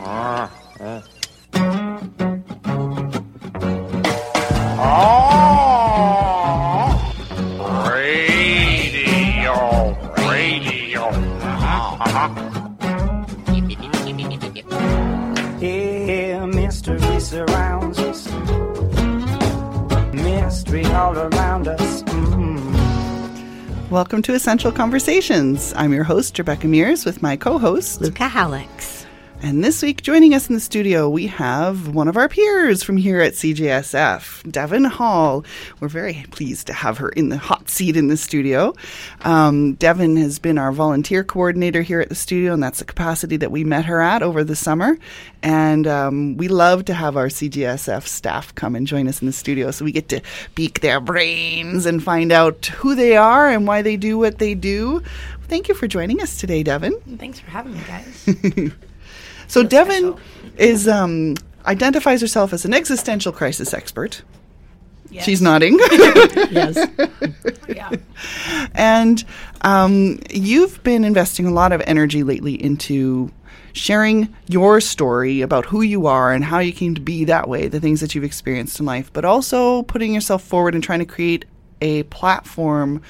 Oh, Welcome to Essential Conversations. I'm your host, Rebecca Mears, with my co host. Luca Hallex. And this week, joining us in the studio, we have one of our peers from here at CJSF, Devon Hall. We're very pleased to have her in the hot seat in the studio. Um, Devon has been our volunteer coordinator here at the studio, and that's the capacity that we met her at over the summer. And um, we love to have our CJSF staff come and join us in the studio so we get to pique their brains and find out who they are and why they do what they do. Thank you for joining us today, Devon. Thanks for having me, guys. So Devon special. is um, identifies herself as an existential crisis expert. Yes. She's nodding, Yes. Yeah. and um, you've been investing a lot of energy lately into sharing your story about who you are and how you came to be that way, the things that you've experienced in life, but also putting yourself forward and trying to create a platform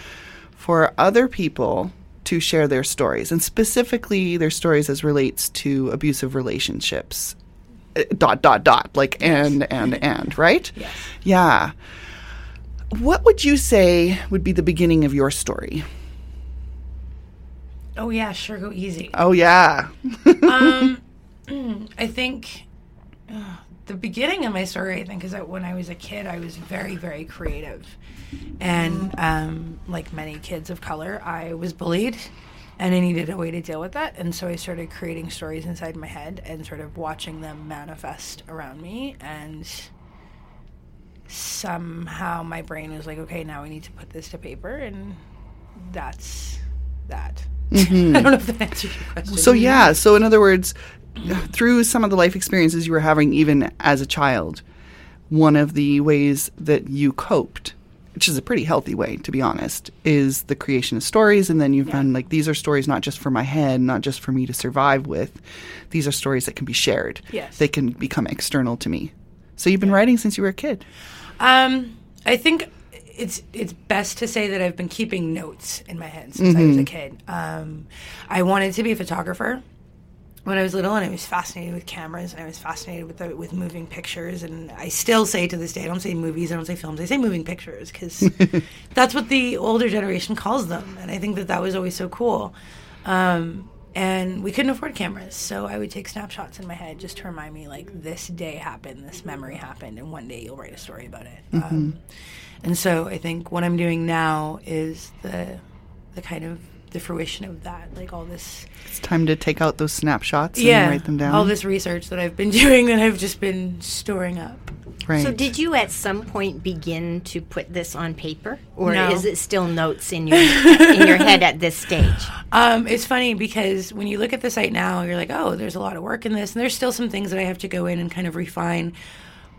for other people to share their stories, and specifically their stories as relates to abusive relationships. Dot dot dot, like and and and, right? Yes. Yeah. What would you say would be the beginning of your story? Oh yeah, sure. Go easy. Oh yeah. Um, I think uh, the beginning of my story, I think, is that when I was a kid, I was very, very creative, and um, like many kids of color, I was bullied, and I needed a way to deal with that, and so I started creating stories inside my head and sort of watching them manifest around me, and somehow my brain was like, okay, now we need to put this to paper, and that's that. Mm-hmm. I don't know if that answers your question. So yeah, so in other words, through some of the life experiences you were having even as a child, one of the ways that you coped, which is a pretty healthy way to be honest, is the creation of stories and then you found like these are stories not just for my head, not just for me to survive with. These are stories that can be shared. Yes. They can become external to me. So you've been writing since you were a kid. Um, I think it's it's best to say that I've been keeping notes in my head since I was a kid. Um, I wanted to be a photographer when I was little, and I was fascinated with cameras, and I was fascinated with the, with moving pictures. And I still say to this day, I don't say movies, I don't say films, I say moving pictures because that's what the older generation calls them, and I think that that was always so cool. Um, and we couldn't afford cameras, so I would take snapshots in my head just to remind me, like, this day happened, this memory happened, and one day you'll write a story about it. Um, and so I think what I'm doing now is the the kind of the fruition of that, like all this It's time to take out those snapshots yeah, and write them down. all this research that I've been doing that I've just been storing up. right. So, did you at some point begin to put this on paper, or No. is it still notes in your in your head at this stage? Um, it's funny because when you look at the site now, you're like, oh, there's a lot of work in this, and there's still some things that I have to go in and kind of refine.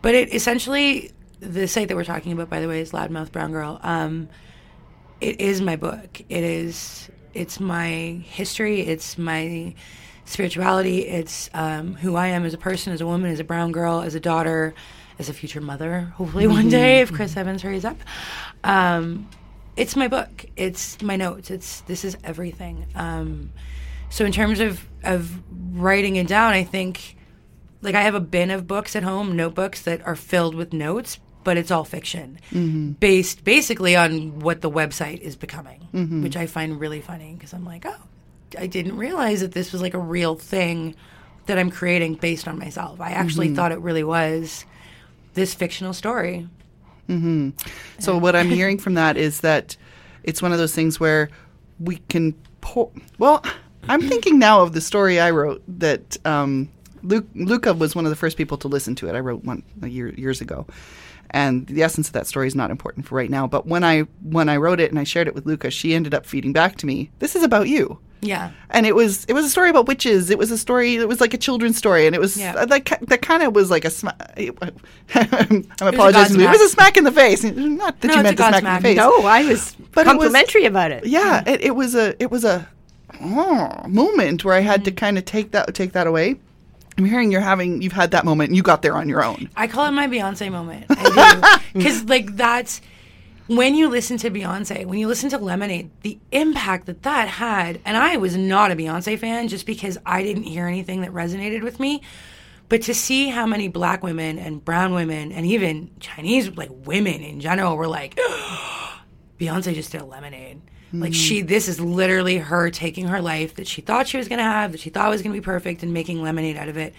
But it essentially, the site that we're talking about, by the way, is Loudmouth Brown Girl. Um, it is my book. It is. It's my history. It's my spirituality. It's um, who I am as a person, as a woman, as a brown girl, as a daughter, as a future mother. Hopefully, one day, if Chris Evans hurries up. Um, it's my book. It's my notes. It's this is everything. Um, so in terms of of writing it down, I think like I have a bin of books at home, notebooks that are filled with notes, but it's all fiction, mm-hmm. based basically on what the website is becoming, mm-hmm. which I find really funny because I'm like, oh, I didn't realize that this was like a real thing that I'm creating based on myself. I actually mm-hmm. thought it really was this fictional story. So what I'm hearing from that is that it's one of those things where we can pour. Well, I'm thinking now of the story I wrote that um, Luke, Luca was one of the first people to listen to it. I wrote one a year, years ago, and the essence of that story is not important for right now. But when I when I wrote it and I shared it with Luca, she ended up feeding back to me. This is about you. Yeah. and it was it was a story about witches. It was a story. It was like a children's story, and it was Yeah. uh, like that kind of was like a. Sma- I'm apologizing. It, smack. was a smack in the face. Not that No, you meant a to God smack in the face. No, I was But it was- complimentary about it. Yeah, it, it was a it was a oh, moment where I had Mm. to kind of take that take that away. I'm hearing you're having you've had that moment and you got there on your own. I call it my Beyonce moment. I do. Because, like, that's when you listen to Beyonce, when you listen to Lemonade, the impact that that had. And I was not a Beyonce fan just because I didn't hear anything that resonated with me. But to see how many black women and brown women and even Chinese, like, women in general were like, oh, Beyonce just did a lemonade. Like she, hmm. this is literally her taking her life that she thought she was going to have, that she thought was going to be perfect, and making lemonade out of it.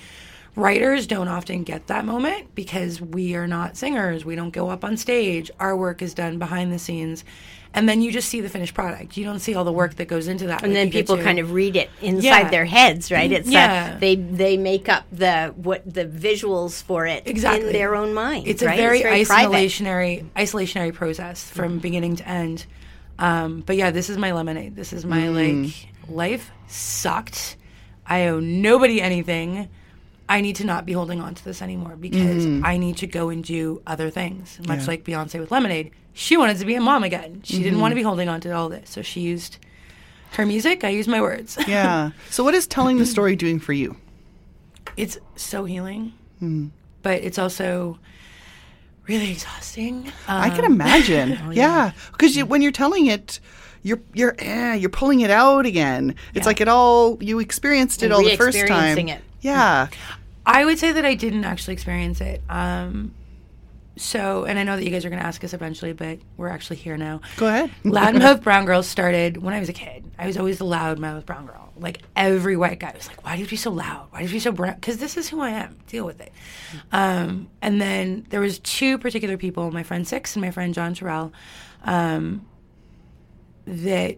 Writers don't often get that moment because we are not singers. We don't go up on stage. Our work is done behind the scenes, and then you just see the finished product. You don't see all the work that goes into that. and then people kind of read it inside Yeah. their heads, right? It's Yeah. uh, they they make up the what the visuals for it exactly in their own mind. It's right? a very, private. isolationary isolationary process from beginning to end. Um, but yeah, this is my lemonade. This is my like life sucked. I owe nobody anything. I need to not be holding on to this anymore because I need to go and do other things. Much like Beyonce with Lemonade, she wanted to be a mom again. She didn't want to be holding on to all this, so she used her music. I used my words. Yeah. so what is telling the story doing for you? it's so healing, but it's also really exhausting. I can Um, imagine. Oh, yeah, because you, when you're telling it, you're you're eh, you're pulling it out again. It's like it all you experienced it And all the first time. re-experiencing it. Yeah. I would say that I didn't actually experience it. Um, so, and I know that you guys are going to ask us eventually, but we're actually here now. Go ahead. Loudmouth Brown Girl started when I was a kid. I was always the loudmouth brown girl. Like every white guy was like, "Why do you be so loud? Why do you be so brown?" Because this is who I am. Deal with it. Um, and then there was two particular people, my friend Six and my friend John Terrell, um, that,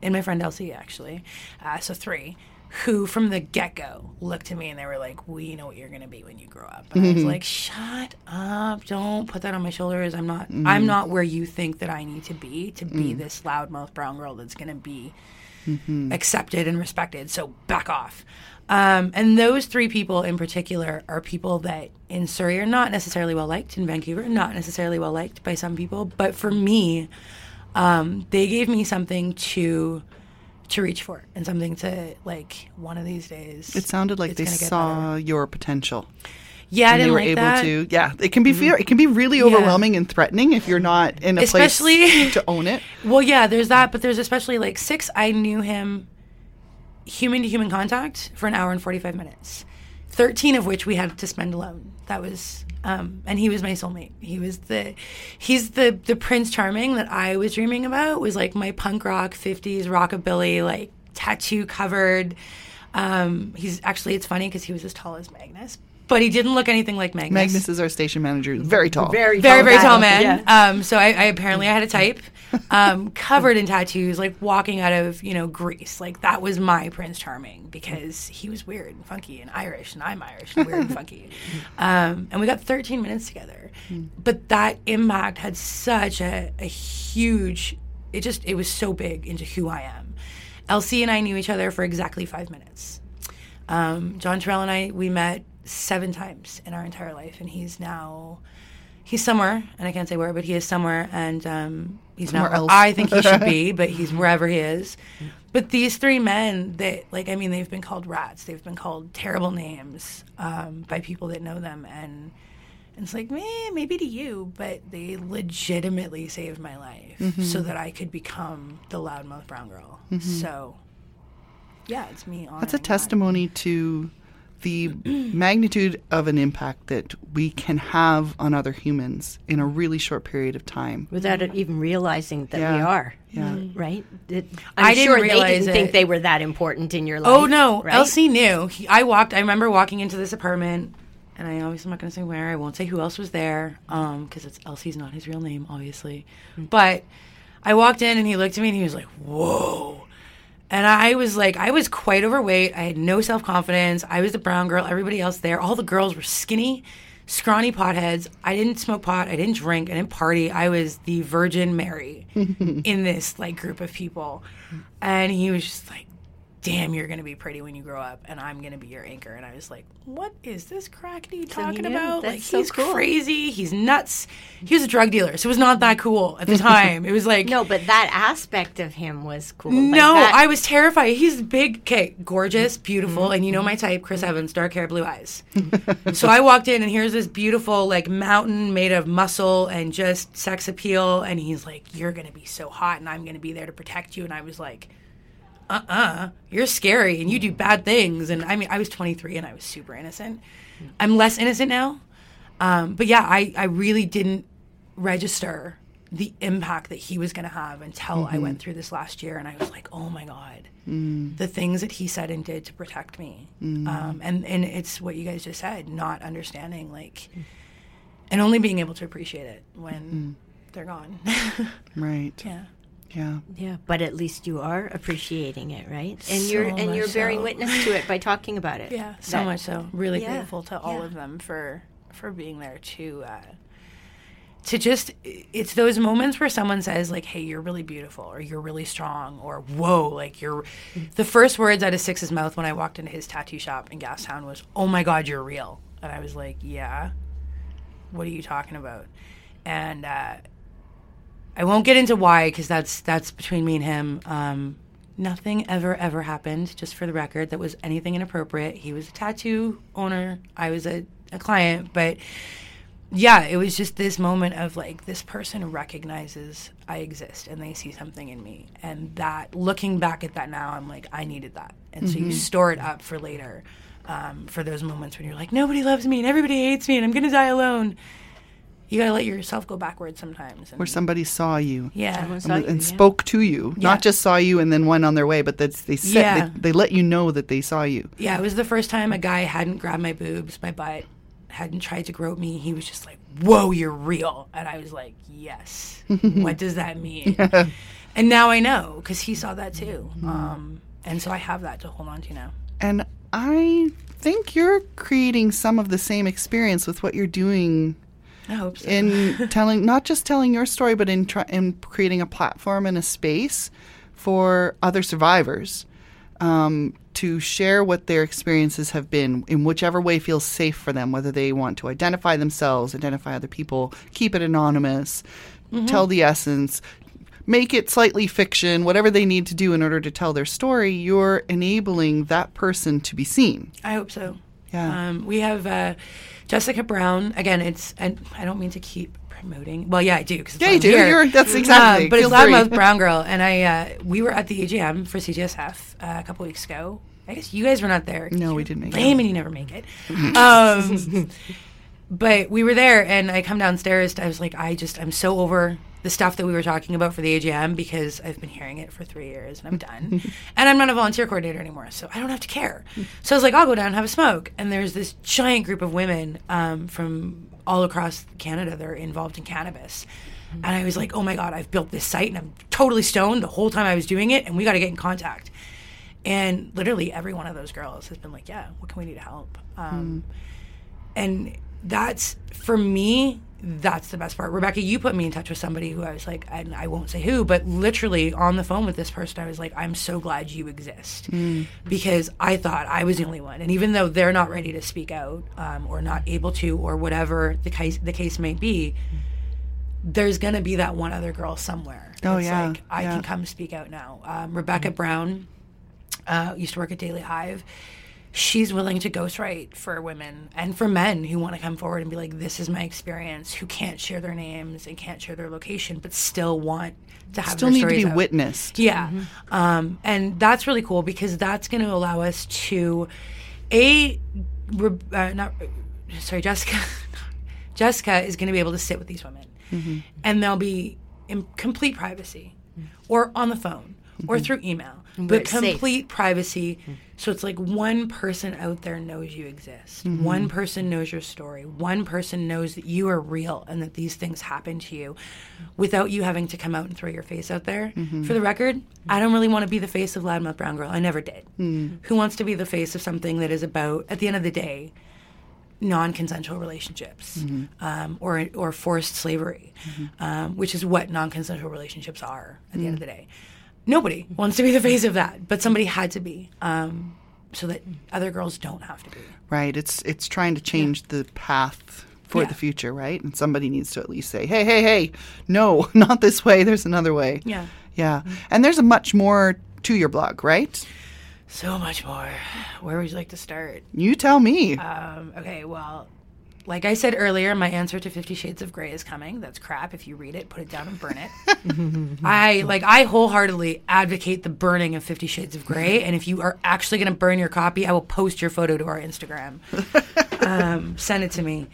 and my friend Elsie actually, uh, so three, who from the get go looked at me and they were like, "We know what you're gonna be when you grow up." And I was like, "Shut up! Don't put that on my shoulders. I'm not. I'm not where you think that I need to be to be this loudmouth brown girl that's gonna be." accepted and respected. So back off. Um, and those three people in particular are people that in Surrey are not necessarily well liked, in Vancouver, not necessarily well liked by some people. But for me, um, they gave me something to to reach for and something to like one of these days. It sounded like they saw better. your potential. Yeah, and they didn't were like able that. to. Yeah, it can be mm-hmm. fear. It can be really overwhelming and threatening if you're not in a Especially- place to own it. Well, yeah, there's that, but there's especially like six. I knew him human to human contact for an hour and 45 minutes, 13 of which we had to spend alone. That was, um, and he was my soulmate. He was the, he's the, the Prince Charming that I was dreaming about, was like my punk rock, 50s rockabilly, like tattoo covered. Um, he's actually, it's funny because he was as tall as Magnus, but he didn't look anything like Magnus Magnus is our station manager. Very tall. Very very very guy. tall man. Yeah. Um, so I, I apparently I had a type, um, covered in tattoos, like walking out of you know Grease. Like that was my Prince Charming because he was weird and funky and Irish, and I'm Irish and weird and funky. Um, and we got 13 minutes together, but that impact had such a, a huge. It just it was so big into who I am. Elsie and I knew each other for exactly five minutes. Um, John Terrell and I we met seven times in our entire life, and he's now he's somewhere, and I can't say where, but he is somewhere, and um, he's Somewhere not else. where I think he should be, but he's wherever he is. But these three men, that like, I mean, they've been called rats. They've been called terrible names um, by people that know them, and, and it's like, eh, maybe to you, but they legitimately saved my life Mm-hmm. so that I could become the loudmouth brown girl. So, yeah, it's me. That's a honoring that. testimony to the magnitude of an impact that we can have on other humans in a really short period of time. without it even realizing that we are. Yeah. Right? It- I'm I didn't sure they realize didn't think they were that important in your life. Oh no, right? Elsie knew. He, I walked. I remember walking into this apartment, and I obviously I'm not going to say where. I won't say who else was there, um, because it's Elsie's not his real name, obviously. But I walked in, and he looked at me, and he was like, "Whoa." And I was like, I was quite overweight. I had no self confidence. I was the brown girl. Everybody else there, all the girls were skinny, scrawny potheads. I didn't smoke pot. I didn't drink. I didn't party. I was the Virgin Mary in this like group of people. And he was just like, damn, you're going to be pretty when you grow up, and I'm going to be your anchor. And I was like, what is this crackney talking knew. about? That's like, so he's cool. crazy. He's nuts. He was a drug dealer, so it was not that cool at the time. it was like, No, but that aspect of him was cool. Like no, that- I was terrified. He's big, okay, gorgeous, mm-hmm. beautiful, and you know mm-hmm. my type, Chris mm-hmm. Evans, dark hair, blue eyes. so I walked in, and here's this beautiful, like, mountain made of muscle and just sex appeal, and he's like, "You're gonna be so hot, and I'm gonna be there to protect you." And I was like, "Uh-uh, you're scary, and you do bad things." And I mean, I was 23, and I was super innocent. I'm less innocent now, um, but yeah, I I really didn't register the impact that he was going to have until I went through this last year. And I was like, oh my God, the things that he said and did to protect me. Um, and, and it's what you guys just said, not understanding, like, and only being able to appreciate it when they're gone. Right. yeah. Yeah. Yeah, but at least you are appreciating it, right? And So you're and you're bearing so. witness to it by talking about it. Yeah, so That- much so. Really yeah, grateful to all yeah. of them for for being there to uh, to just it's those moments where someone says like, "Hey, you're really beautiful," or "You're really strong," or "Whoa!" Like you're the first words out of Six's mouth when I walked into his tattoo shop in Gastown was, "Oh my God, you're real," and I was like, "Yeah." What are you talking about? And uh, I won't get into why because that's that's between me and him. Um, nothing ever ever happened. Just for the record, that was anything inappropriate. He was a tattoo owner. I was a, a client, but yeah, it was just this moment of like this person recognizes I exist and they see something in me, and that looking back at that now, I'm like I needed that, and so you store it up for later. Um, for those moments when you're like nobody loves me and everybody hates me and I'm gonna die alone, you gotta let yourself go backwards sometimes. And, Where somebody saw you. yeah, Someone And, you, and yeah. spoke to you, Yeah. not just saw you and then went on their way, but that's they said Yeah. they, they let you know that they saw you. Yeah, it was the first time a guy hadn't grabbed my boobs, my butt, hadn't tried to grope me. He was just like, "Whoa, you're real," and I was like, "Yes." what does that mean? And now I know because he saw that too, um, and so I have that to hold on to now. And I think you're creating some of the same experience with what you're doing I hope so. in telling not just telling your story but in try, in creating a platform and a space for other survivors um, to share what their experiences have been in whichever way feels safe for them whether they want to identify themselves identify other people keep it anonymous tell the essence make it slightly fiction whatever they need to do in order to tell their story you're enabling that person to be seen I hope so. Yeah. Um, we have uh, Jessica Brown. Again, it's and I don't mean to keep promoting. Well, yeah, I do. Cause it's Yeah, you do. You're- that's exactly. Um, but Feel it's free. Loudmouth Brown Girl, and I uh, we were at the AGM for CJSF uh, a couple weeks ago. I guess you guys were not there. No, we didn't make it. lame and you never make it. Um, but we were there, and I come downstairs. I was like, I just I'm so over the stuff that we were talking about for the AGM because I've been hearing it for three years and I'm done. and I'm not a volunteer coordinator anymore, so I don't have to care. So I was like, I'll go down and have a smoke. And there's this giant group of women um, from all across Canada that are involved in cannabis. And I was like, oh my God, I've built this site and I'm totally stoned the whole time I was doing it, and we got to get in contact. And literally every one of those girls has been like, yeah, what can we do to help? Um, and that's for me that's the best part. Rebecca you put me in touch with somebody who i was like and i won't say who but literally on the phone with this person i was like i'm so glad you exist. Because i thought i was the only one. And even though they're not ready to speak out um, or not able to or whatever the case the case may be there's gonna be that one other girl somewhere. Oh, It's yeah, like i yeah. can come speak out now. Um, rebecca brown uh, used to work at Daily Hive. She's willing to ghostwrite for women and for men who want to come forward and be like, "This is my experience." Who can't share their names and can't share their location, but still want to have still their need to be out. witnessed Yeah, um, and that's really cool because that's going to allow us to, a, re- uh, not sorry, Jessica. Jessica is going to be able to sit with these women, and they'll be in complete privacy, or on the phone, or through email, but it's safe. complete privacy. So it's like one person out there knows you exist. Mm-hmm. One person knows your story. One person knows that you are real and that these things happen to you without you having to come out and throw your face out there. Mm-hmm. For the record, I don't really want to be the face of Loudmouth Brown Girl. I never did. Mm. Who wants to be the face of something that is about, at the end of the day, non-consensual relationships mm-hmm. um, or or forced slavery, um, which is what non-consensual relationships are at the end of the mm. day. Nobody wants to be the face of that, but somebody had to be, um, so that other girls don't have to be. Right. It's it's trying to change the path for Yeah. the future, right? And somebody needs to at least say, "Hey, hey, hey, no, not this way. There's another way." Yeah. Yeah. And there's a much more to your blog, right? So much more. Where would you like to start? You tell me. Um, okay, well, like I said earlier, my answer to Fifty Shades of Grey is coming. That's crap. If you read it, put it down and burn it. I like I wholeheartedly advocate the burning of Fifty Shades of Grey. And if you are actually going to burn your copy, I will post your photo to our Instagram. um, send it to me.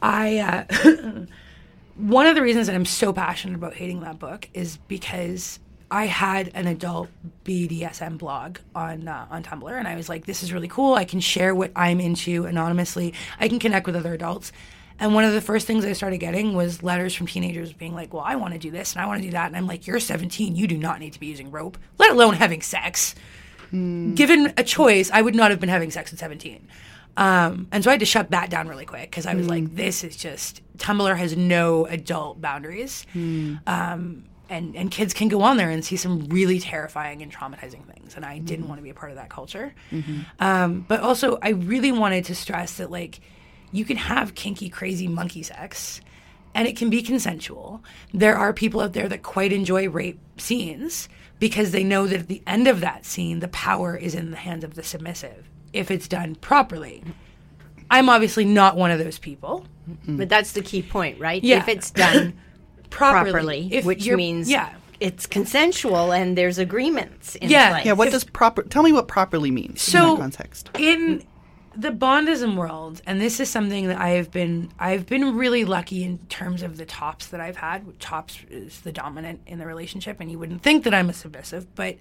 I uh, one of the reasons that I'm so passionate about hating that book is because I had an adult BDSM blog on uh, on Tumblr, and I was like, "This is really cool. I can share what I'm into anonymously. I can connect with other adults." And one of the first things I started getting was letters from teenagers being like, "Well, I want to do this and I want to do that," and I'm like, "You're 17. You do not need to be using rope, let alone having sex." Given a choice, I would not have been having sex at 17. Um, and so I had to shut that down really quick because I was like, this is just Tumblr has no adult boundaries. Um, and, and kids can go on there and see some really terrifying and traumatizing things. And I didn't mm-hmm. want to be a part of that culture. Mm-hmm. Um, but also, I really wanted to stress that, like, you can have kinky, crazy monkey sex and it can be consensual. There are people out there that quite enjoy rape scenes because they know that at the end of that scene, the power is in the hands of the submissive if it's done properly. I'm obviously not one of those people. Mm-hmm. But that's the key point, right? Yeah. If it's done Properly, properly, If which means yeah, it's consensual and there's agreements in Yeah. place. yeah, what if- does proper Tell me what properly means in so that context. in the bondism world and this is something that i have been i've been really lucky in terms of the tops that i've had tops is the dominant in the relationship and you wouldn't think that i'm a submissive but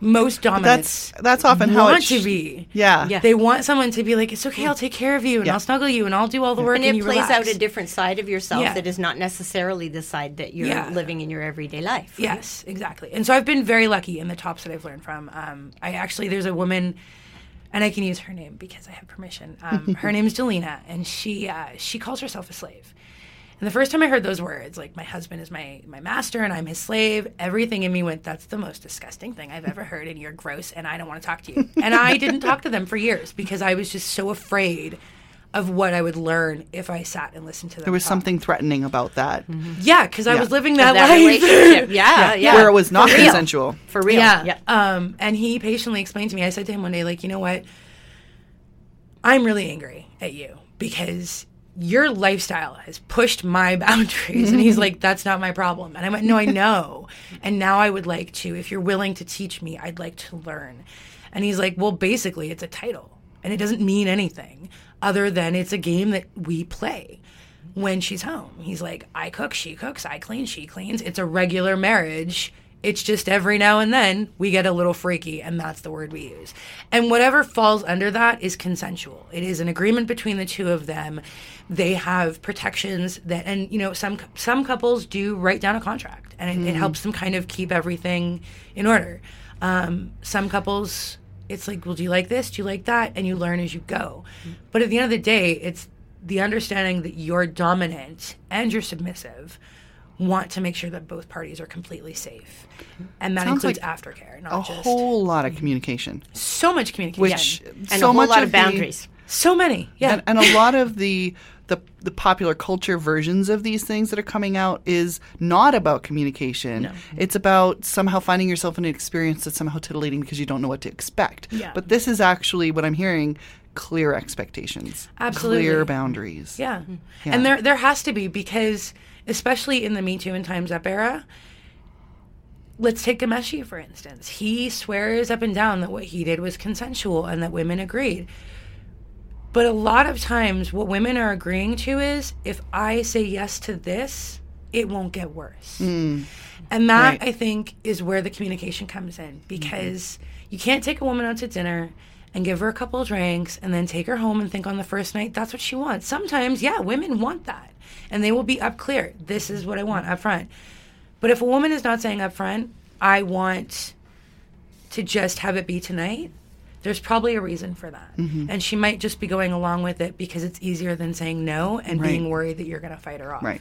most dominants That's that's often how want it to be Yeah. Yeah. they want someone to be like it's okay i'll take care of you and Yeah. i'll snuggle you and i'll do all the work and and, it you plays relax. out a different side of yourself Yeah. that is not necessarily the side that you're Yeah. living in your everyday life. right? Yes, exactly. And so I've been very lucky in the tops that I've learned from. Um, I actually, there's a woman, and I can use her name because I have permission. Um, her name is Delina, and she uh, she calls herself a slave. And the first time I heard those words, like my husband is my my master and I'm his slave, everything in me went, "That's the most disgusting thing I've ever heard, and you're gross, and I don't want to talk to you." and I didn't talk to them for years because I was just so afraid of what I would learn if I sat and listened to them. There was talk. something threatening about that. yeah, because I Yeah. was living that, that life. relationship. Yeah, yeah. Where it was not For real. consensual. For real. Yeah. yeah. Um, and he patiently explained to me, I said to him one day, like, you know what? I'm really angry at you because your lifestyle has pushed my boundaries. and he's mm-hmm. like, that's not my problem. And I went, no, I know. and now I would like to, if you're willing to teach me, I'd like to learn. And he's like, well, basically, it's a title and it doesn't mean anything other than it's a game that we play when she's home. He's like, I cook, she cooks, I clean, she cleans. It's a regular marriage. It's just every now and then we get a little freaky, and that's the word we use. And whatever falls under that is consensual. It is an agreement between the two of them. They have protections that, and you know, some some couples do write down a contract, and it, it helps them kind of keep everything in order. Um, some couples, it's like, well, do you like this? Do you like that? And you learn as you go. But at the end of the day, it's the understanding that you're dominant and you're submissive want to make sure that both parties are completely safe. And that Sounds includes like aftercare, not A just whole lot of communication, so much communication. which And so a whole much lot of of the- boundaries. so many. Yeah. and, and a lot of the, the the popular culture versions of these things that are coming out is not about communication. It's about somehow finding yourself in an experience that's somehow titillating because you don't know what to expect. Yeah. But this is actually what I'm hearing: clear expectations, Absolutely. clear boundaries. Yeah. Mm-hmm. Yeah. And there there has to be because especially in the Me Too and Times Up era, let's take Ghomeshi for instance. He swears up and down that what he did was consensual and that women agreed. But a lot of times what women are agreeing to is if I say yes to this, it won't get worse. Hmm. And that Right. I think is where the communication comes in mm-hmm. because you can't take a woman out to dinner and give her a couple of drinks and then take her home and think on the first night that's what she wants. Sometimes, yeah, women want that. And they will be up clear. This is what I want up front. But if a woman is not saying up front, I want to just have it be tonight, there's probably a reason for that. Mm-hmm. And she might just be going along with it because it's easier than saying no and Right. being worried that you're going to fight her off Right.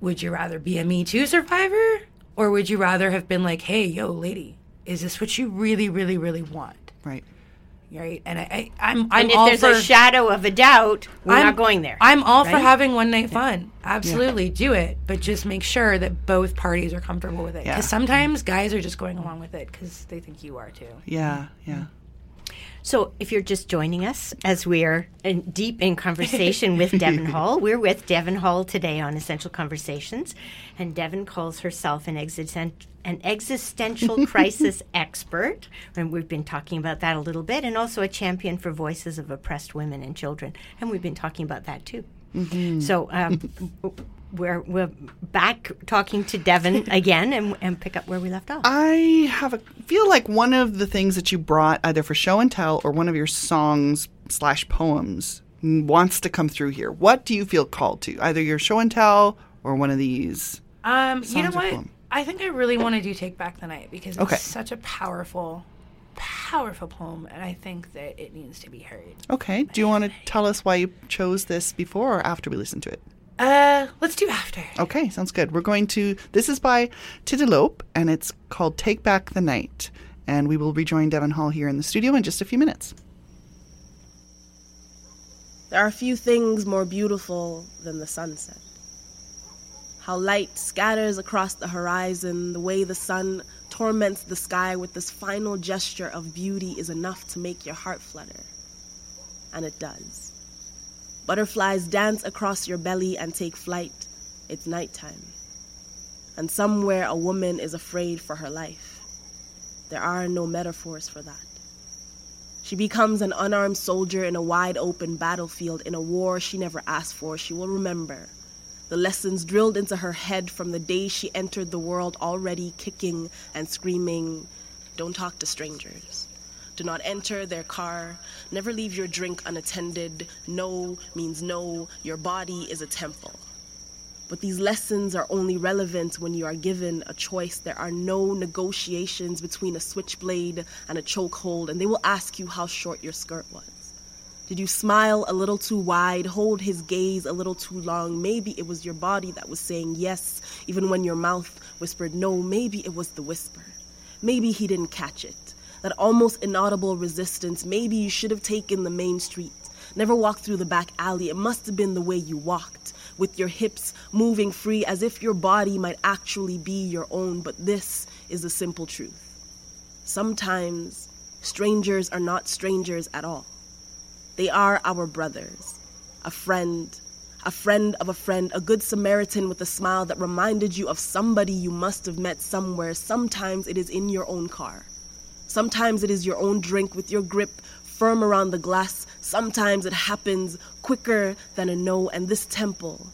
would you rather be a Me Too survivor Or would you rather have been like, hey, yo, lady, is this what you really, really, really want? Right. Right? And I, I I'm, I'm And if all there's for a shadow of a doubt, we're I'm not going there. I'm all for having one night fun. Absolutely, do it, but just make sure that both parties are comfortable with it. Yeah. Because sometimes guys are just going along with it because they think you are too. Yeah. Yeah. So, if you're just joining us as we are in, deep in conversation with Devon Hall, we're with Devon Hall today on Essential Conversations, and Devon calls herself an existen- an existential crisis expert, and we've been talking about that a little bit, and also a champion for voices of oppressed women and children, and we've been talking about that too. So. Um, We're, we're back talking to Devon again and, and pick up where we left off. I have a feel like one of the things that you brought either for show and tell or one of your songs slash poems wants to come through here. What do you feel called to? Either your show and tell or one of these. Um, you know what? poem? I think I really want to do "Take Back the Night" because it's such a powerful, powerful poem, and I think that it needs to be heard. Okay. Do you want to tell us why you chose this before or after we listen to it? Uh, let's do after. Okay, sounds good. We're going to. This is by Titilope, and it's called "Take Back the Night." And we will rejoin Devon Hall here in the studio in just a few minutes. There are few things more beautiful than the sunset. How light scatters across the horizon, the way the sun torments the sky with this final gesture of beauty is enough to make your heart flutter. And it does. Butterflies dance across your belly and take flight. It's nighttime. And somewhere a woman is afraid for her life. There are no metaphors for that. She becomes an unarmed soldier in a wide open battlefield in a war she never asked for. She will remember the lessons drilled into her head from the day she entered the world already kicking and screaming Don't talk to strangers. Do not enter their car. Never leave your drink unattended. No means no. Your body is a temple. But these lessons are only relevant when you are given a choice. There are no negotiations between a switchblade and a chokehold, and they will ask you how short your skirt was. Did you smile a little too wide, hold his gaze a little too long? Maybe it was your body that was saying yes, even when your mouth whispered no. Maybe it was the whisper. Maybe he didn't catch it. That almost inaudible resistance. Maybe you should have taken the main street. Never walked through the back alley. It must have been the way you walked, with your hips moving free as if your body might actually be your own. But this is the simple truth. Sometimes strangers are not strangers at all. They are our brothers, a friend, a friend of a friend, a good Samaritan with a smile that reminded you of somebody you must have met somewhere. Sometimes it is in your own car. Sometimes it is your own drink with your grip firm around the glass. Sometimes it happens quicker than a no, and this temple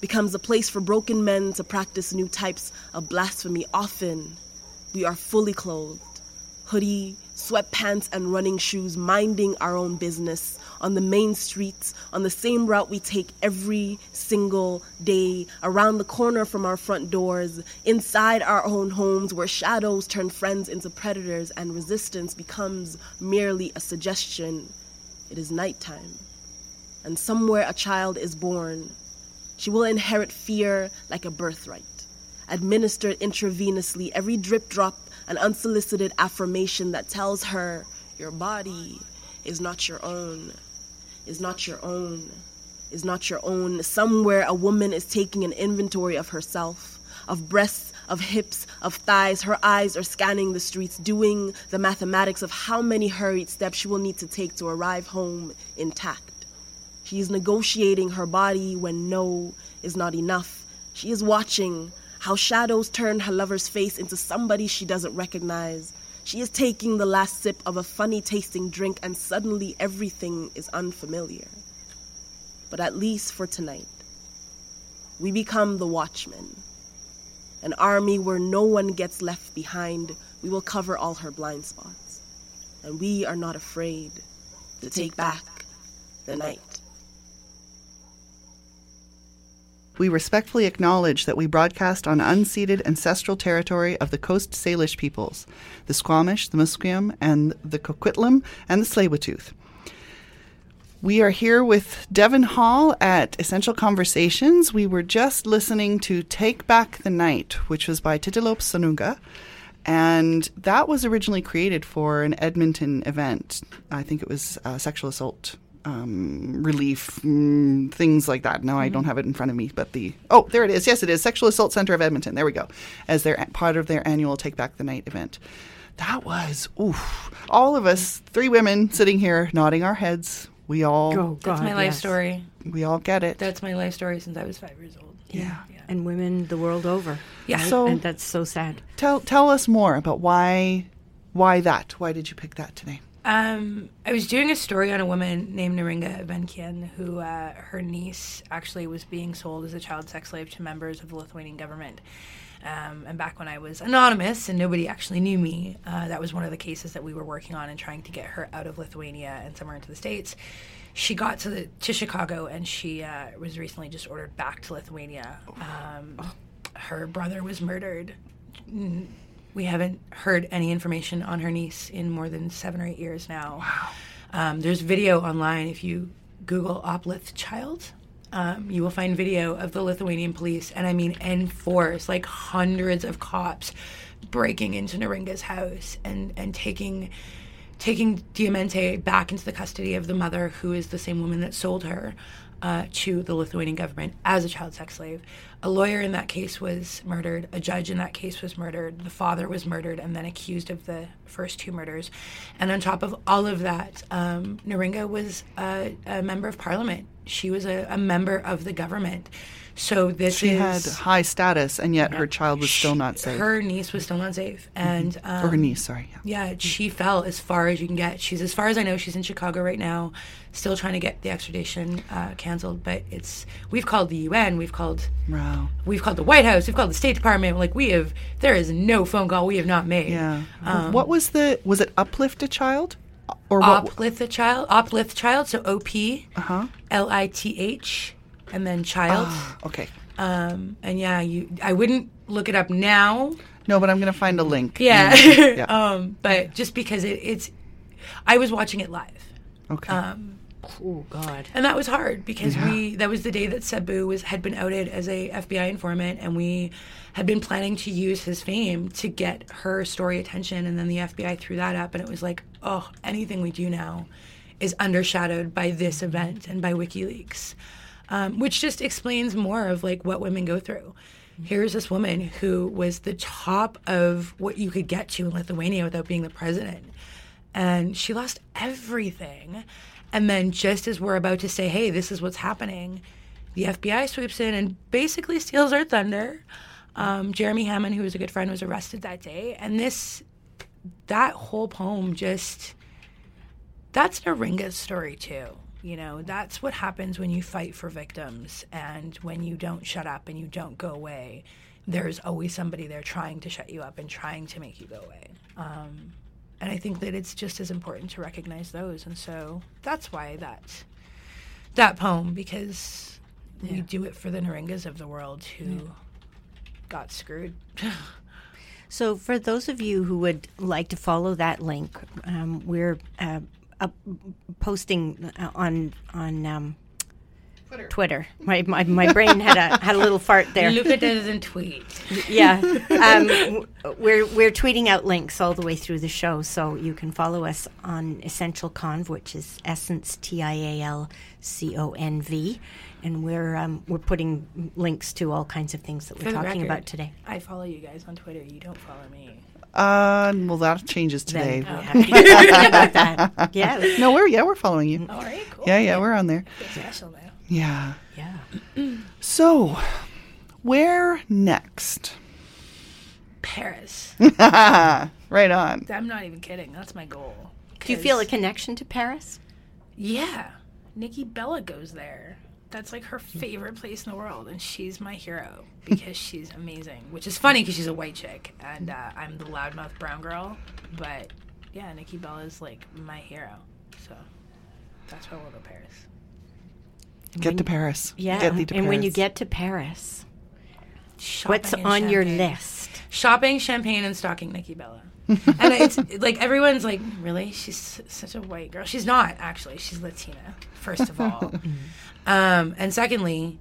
becomes a place for broken men to practice new types of blasphemy. Often we are fully clothed hoodie, sweatpants, and running shoes, minding our own business on the main streets, on the same route we take every single day, around the corner from our front doors, inside our own homes, where shadows turn friends into predators and resistance becomes merely a suggestion. It is nighttime, and somewhere a child is born. She will inherit fear like a birthright administered intravenously, every drip drop an unsolicited affirmation that tells her your body is not your own, is not your own, is not your own. Somewhere a woman is taking an inventory of herself, of breasts, of hips, of thighs. Her eyes are scanning the streets, doing the mathematics of how many hurried steps she will need to take to arrive home intact. She is negotiating her body when no is not enough. She is watching how shadows turn her lover's face into somebody she doesn't recognize. She is taking the last sip of a funny tasting drink, and suddenly everything is unfamiliar. But at least for tonight, we become the watchmen. An army where no one gets left behind. We will cover all her blind spots. And we are not afraid to take back the night. We respectfully acknowledge that we broadcast on unceded ancestral territory of the Coast Salish peoples, the Squamish, the Musqueam, and the Coquitlam, and the tsleil We are here with Devon Hall at Essential Conversations. We were just listening to Take Back the Night, which was by Titilope Sonuga. And that was originally created for an Edmonton event. I think it was uh, sexual assault um, relief, mm, things like that. Now I don't have it in front of me, but the oh, there it is. Yes, it is Sexual Assault Center of Edmonton. There we go, as their part of their annual Take Back the Night event. That was oof. All of us, three women sitting here, nodding our heads. We all Oh, That's God, my life yes. story. we all get it. That's my life story since I was five years old. yeah. And women the world over. Yeah. So- and that's so sad. Tell tell us more about why why that. Why did you pick that today? Um, I was doing a story on a woman named Neringa Venkian, who uh, her niece actually was being sold as a child sex slave to members of the Lithuanian government. Um, and back when I was anonymous and nobody actually knew me, uh, that was one of the cases that we were working on and trying to get her out of Lithuania and somewhere into the states. She got to the to Chicago and she uh, was recently just ordered back to Lithuania. Um, her brother was murdered we haven't heard any information on her niece in more than seven or eight years now. Wow. Um, there's video online if you Google Oplith child. Um, you will find video of the Lithuanian police, and I mean in force, like hundreds of cops breaking into Neringa's house and, and taking taking Diamante back into the custody of the mother, who is the same woman that sold her uh, to the Lithuanian government as a child sex slave. A lawyer in that case was murdered. A judge in that case was murdered. The father was murdered and then accused of the first two murders. And on top of all of that, um, Neringa was a, a member of parliament. She was a, a member of the government. So this She is had high status, and yet her child was still not safe. her niece was still not safe, and um, or her niece, sorry. Yeah. yeah, she fell as far as you can get. She's as far as I know. She's in Chicago right now, still trying to get the extradition uh, canceled. But it's we've called the UN, we've called Wow. we've called the White House, we've called the State Department. Like we have, there is no phone call we have not made. Yeah. Um, what was the was it uplift a child? Or what Oplith a child, Oplith child. So O P uh-huh. L I T H, and then child. Okay. Um, and yeah, you. I wouldn't look it up now. No, but I'm going to find a link. Yeah. Mm, yeah. um, but just because it, it's, I was watching it live. okay. Um, Oh God. and that was hard because we that was the day that Sabu was had been outed as a FBI informant, and we had been planning to use his fame to get her story attention, and then the FBI threw that up, and it was like, oh, anything we do now is undershadowed by this event and by WikiLeaks, um, which just explains more of like what women go through. Here's this woman who was the top of what you could get to in Lithuania without being the president and she lost everything. And then, just as we're about to say, hey, this is what's happening, the FBI sweeps in and basically steals our thunder. Um, Jeremy Hammond, who was a good friend, was arrested that day. And this, that whole poem just, that's Neringa's story too. You know, that's what happens when you fight for victims and when you don't shut up and you don't go away. There's always somebody there trying to shut you up and trying to make you go away. Um, and I think that it's just as important to recognize those. And so that's why that that poem because we do it for the Neringas of the world who got screwed. So, for those of you who would like to follow that link, um, we're uh, up posting uh, on on um, Twitter. My, my my brain had a had a little fart there. Look at it and tweet. yeah, um, we're we're tweeting out links all the way through the show, so you can follow us on Essential Conv, which is Essence T I A L C O N V, and we're um, we're putting links to all kinds of things that For we're talking record, about today. I follow you guys on Twitter. You don't follow me. Uh, well, that changes today. Then we have to about that. Yeah, No, we're yeah, we're following you. All right, cool. Yeah, yeah, we're on there. Special now. Yeah. yeah. So, where next? Paris. right on. I'm not even kidding. That's my goal. Do you feel a connection to Paris? Yeah. Nikki Bella goes there. That's like her favorite place in the world, and she's my hero because she's amazing. Which is funny because she's a white chick, and uh, I'm the loudmouth brown girl. But yeah, Nikki Bella is like my hero. So that's why we'll go to Paris. Get to Paris. Yeah. Get to and when you get to Paris, Shopping what's and on your list? Shopping, champagne, and stalking Nikki Bella. And it's like everyone's like, really? She's such a white girl. She's not actually. She's Latina, first of all, um, and secondly,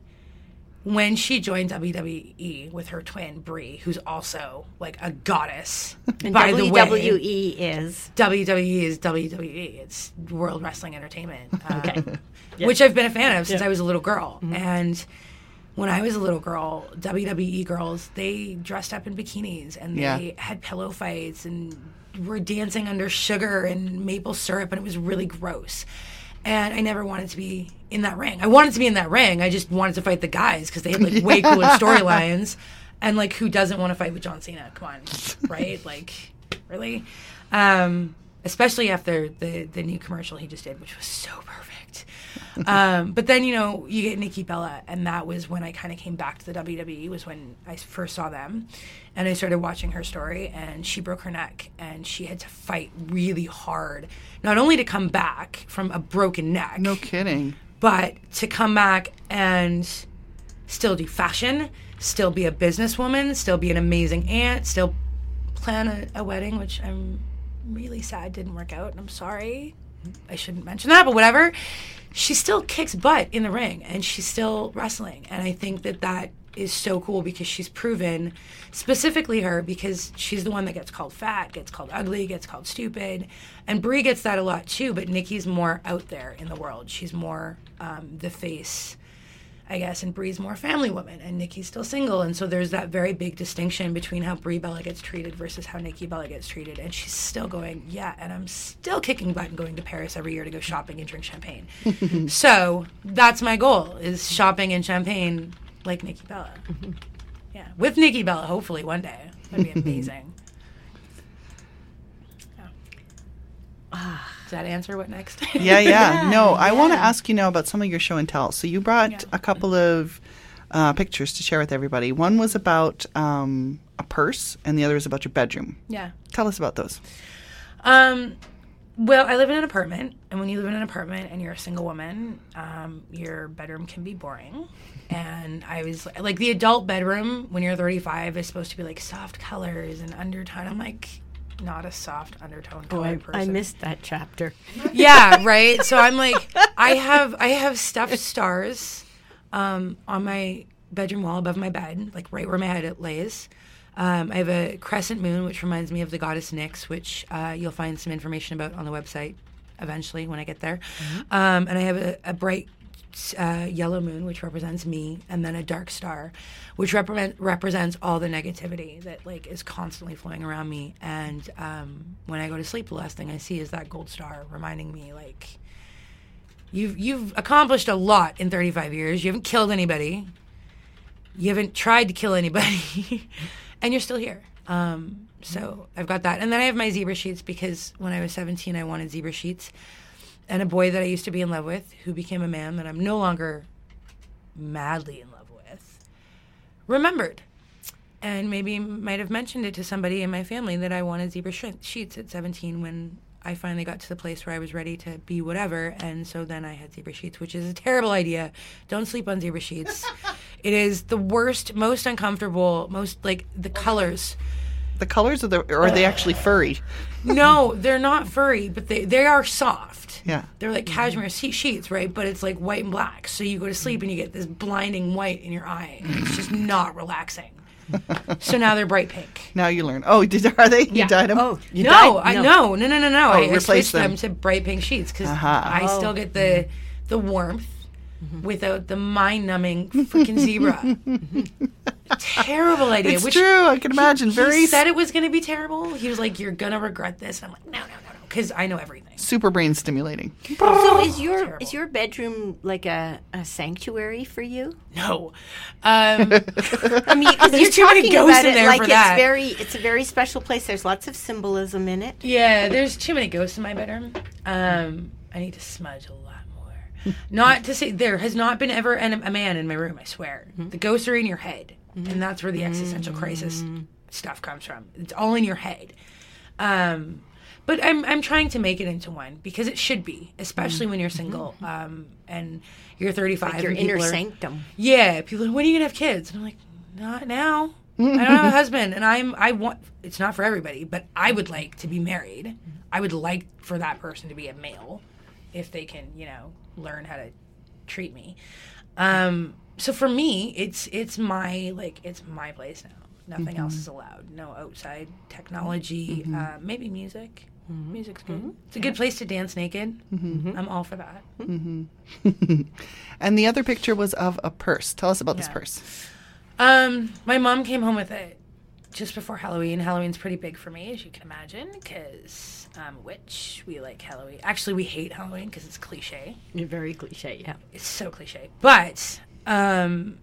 when she joined WWE with her twin Brie, who's also like a goddess. And by the way, WWE is WWE is WWE. It's World Wrestling Entertainment. um, Okay. Which I've been a fan of since. I was a little girl. And when I was a little girl, WWE girls, they dressed up in bikinis and they Yeah. had pillow fights and were dancing under sugar and maple syrup and it was really gross. And I never wanted to be in that ring. I wanted to be in that ring. I just wanted to fight the guys because they had like way cooler storylines. And like, who doesn't want to fight with John Cena? Come on, right? Like, really? Um, especially after the the new commercial he just did, which was so perfect. Um, but then you know you get Nikki Bella, and that was when I kind of came back to the WWE. Was when I first saw them, and I started watching her story. And she broke her neck, and she had to fight really hard, not only to come back from a broken neck, No kidding. but to come back and still do fashion, still be a businesswoman, still be an amazing aunt, still plan a, a wedding, which I'm really sad didn't work out, and I'm sorry. I shouldn't mention that, but whatever. She still kicks butt in the ring, and she's still wrestling, and I think that that is so cool because she's proven, specifically her, because she's the one that gets called fat, gets called ugly, gets called stupid, and Brie gets that a lot too. But Nikki's more out there in the world. She's more um, the face I guess, and Brie's more family woman, and Nikki's still single, and so there's that very big distinction between how Brie Bella gets treated versus how Nikki Bella gets treated, and she's still going, yeah, and I'm still kicking butt and going to Paris every year to go shopping and drink champagne. so that's my goal: is shopping and champagne like Nikki Bella. Yeah, with Nikki Bella, hopefully one day. That'd be amazing. Yeah. Ah. Does that answer what next? Yeah, yeah. No, I want to ask you now about some of your show and tell. So you brought Yeah. a couple of uh, pictures to share with everybody. One was about um, a purse, and the other was about your bedroom. yeah. Tell us about those. Um, well, I live in an apartment, and when you live in an apartment and you're a single woman, um, your bedroom can be boring. And I was like, the adult bedroom when you're 35 is supposed to be like soft colors and undertone. I'm like, not a soft undertone Boy, I, person. I missed that chapter. yeah, right. So I'm like, I have I have stuffed stars um, on my bedroom wall above my bed, like right where my head it lays. Um, I have a crescent moon, which reminds me of the goddess Nyx, which uh, you'll find some information about on the website eventually when I get there. Um, and I have a, a bright uh, yellow moon, which represents me, and then a dark star, which represent, represents all the negativity that like is constantly flowing around me. And um, when I go to sleep, the last thing I see is that gold star, reminding me like you've you've accomplished a lot in 35 years. You haven't killed anybody. You haven't tried to kill anybody, and you're still here. Um, so I've got that, and then I have my zebra sheets because when I was 17, I wanted zebra sheets and a boy that I used to be in love with, who became a man that I'm no longer madly in love with, remembered. And maybe might have mentioned it to somebody in my family that I wanted zebra sh- sheets at 17 when I finally got to the place where I was ready to be whatever. And so then I had zebra sheets, which is a terrible idea. Don't sleep on zebra sheets. it is the worst, most uncomfortable, most like the colors. The colors of the, or are they actually furry? No, they're not furry, but they, they are soft. Yeah. They're like cashmere she- sheets, right? But it's like white and black. So you go to sleep and you get this blinding white in your eye. It's just not relaxing. so now they're bright pink. Now you learn. Oh, did are they? You dyed them? Oh, you no, died? I no, no, no, no, no. I, I replace switched them. them. to bright pink sheets because Uh-huh. I still get the the warmth without the mind-numbing freaking zebra. terrible idea. It's which true. I can imagine. He Very said it was going to be terrible. He was like, "You're gonna regret this." And I'm like, "No, no, no, no," because I know everything. super brain stimulating. So is your Terrible. is your bedroom like a, a sanctuary for you? No, um, I mean, 'cause There's you're too many talking ghosts about in it there like for it's that. very it's a very special place. There's lots of symbolism in it. yeah, there's too many ghosts in my bedroom. Um, I need to smudge a lot more. Not to say there has not been ever an, a man in my room. I swear, mm-hmm. the ghosts are in your head, mm-hmm. and that's where the existential mm-hmm. crisis stuff comes from. It's all in your head. Um, but I'm I'm trying to make it into one because it should be, especially when you're single um, and you're 35. Like your and inner people are- sanctum. Yeah, people are, when are you gonna have kids? And I'm like, not now. I don't have a husband, and I'm I want. It's not for everybody, but I would like to be married. I would like for that person to be a male, if they can, you know, learn how to treat me. Um, so for me, it's it's my like it's my place now. Nothing mm-hmm. else is allowed. No outside technology. Mm-hmm. Uh, maybe music. Mm-hmm. Music's good. It's a good place to dance naked. I'm all for that. And the other picture was of a purse. Tell us about this purse. Um, my mom came home with it just before Halloween. Halloween's pretty big for me, as you can imagine, because Um, I'm a witch. We like Halloween. Actually, we hate Halloween because it's cliche. Very cliche, yeah. It's so cliche. But um,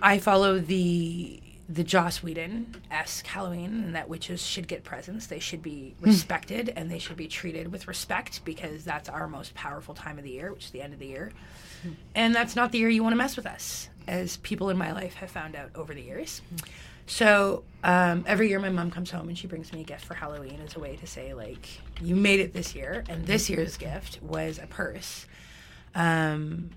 I follow the the Joss Whedon esque Halloween, and that witches should get presents. They should be hmm. respected, and they should be treated with respect because that's our most powerful time of the year, which is the end of the year. Hmm. And that's not the year you want to mess with us, as people in my life have found out over the years. Hmm. So um, every year, my mom comes home and she brings me a gift for Halloween as a way to say, like, you made it this year. And this year's gift was a purse um,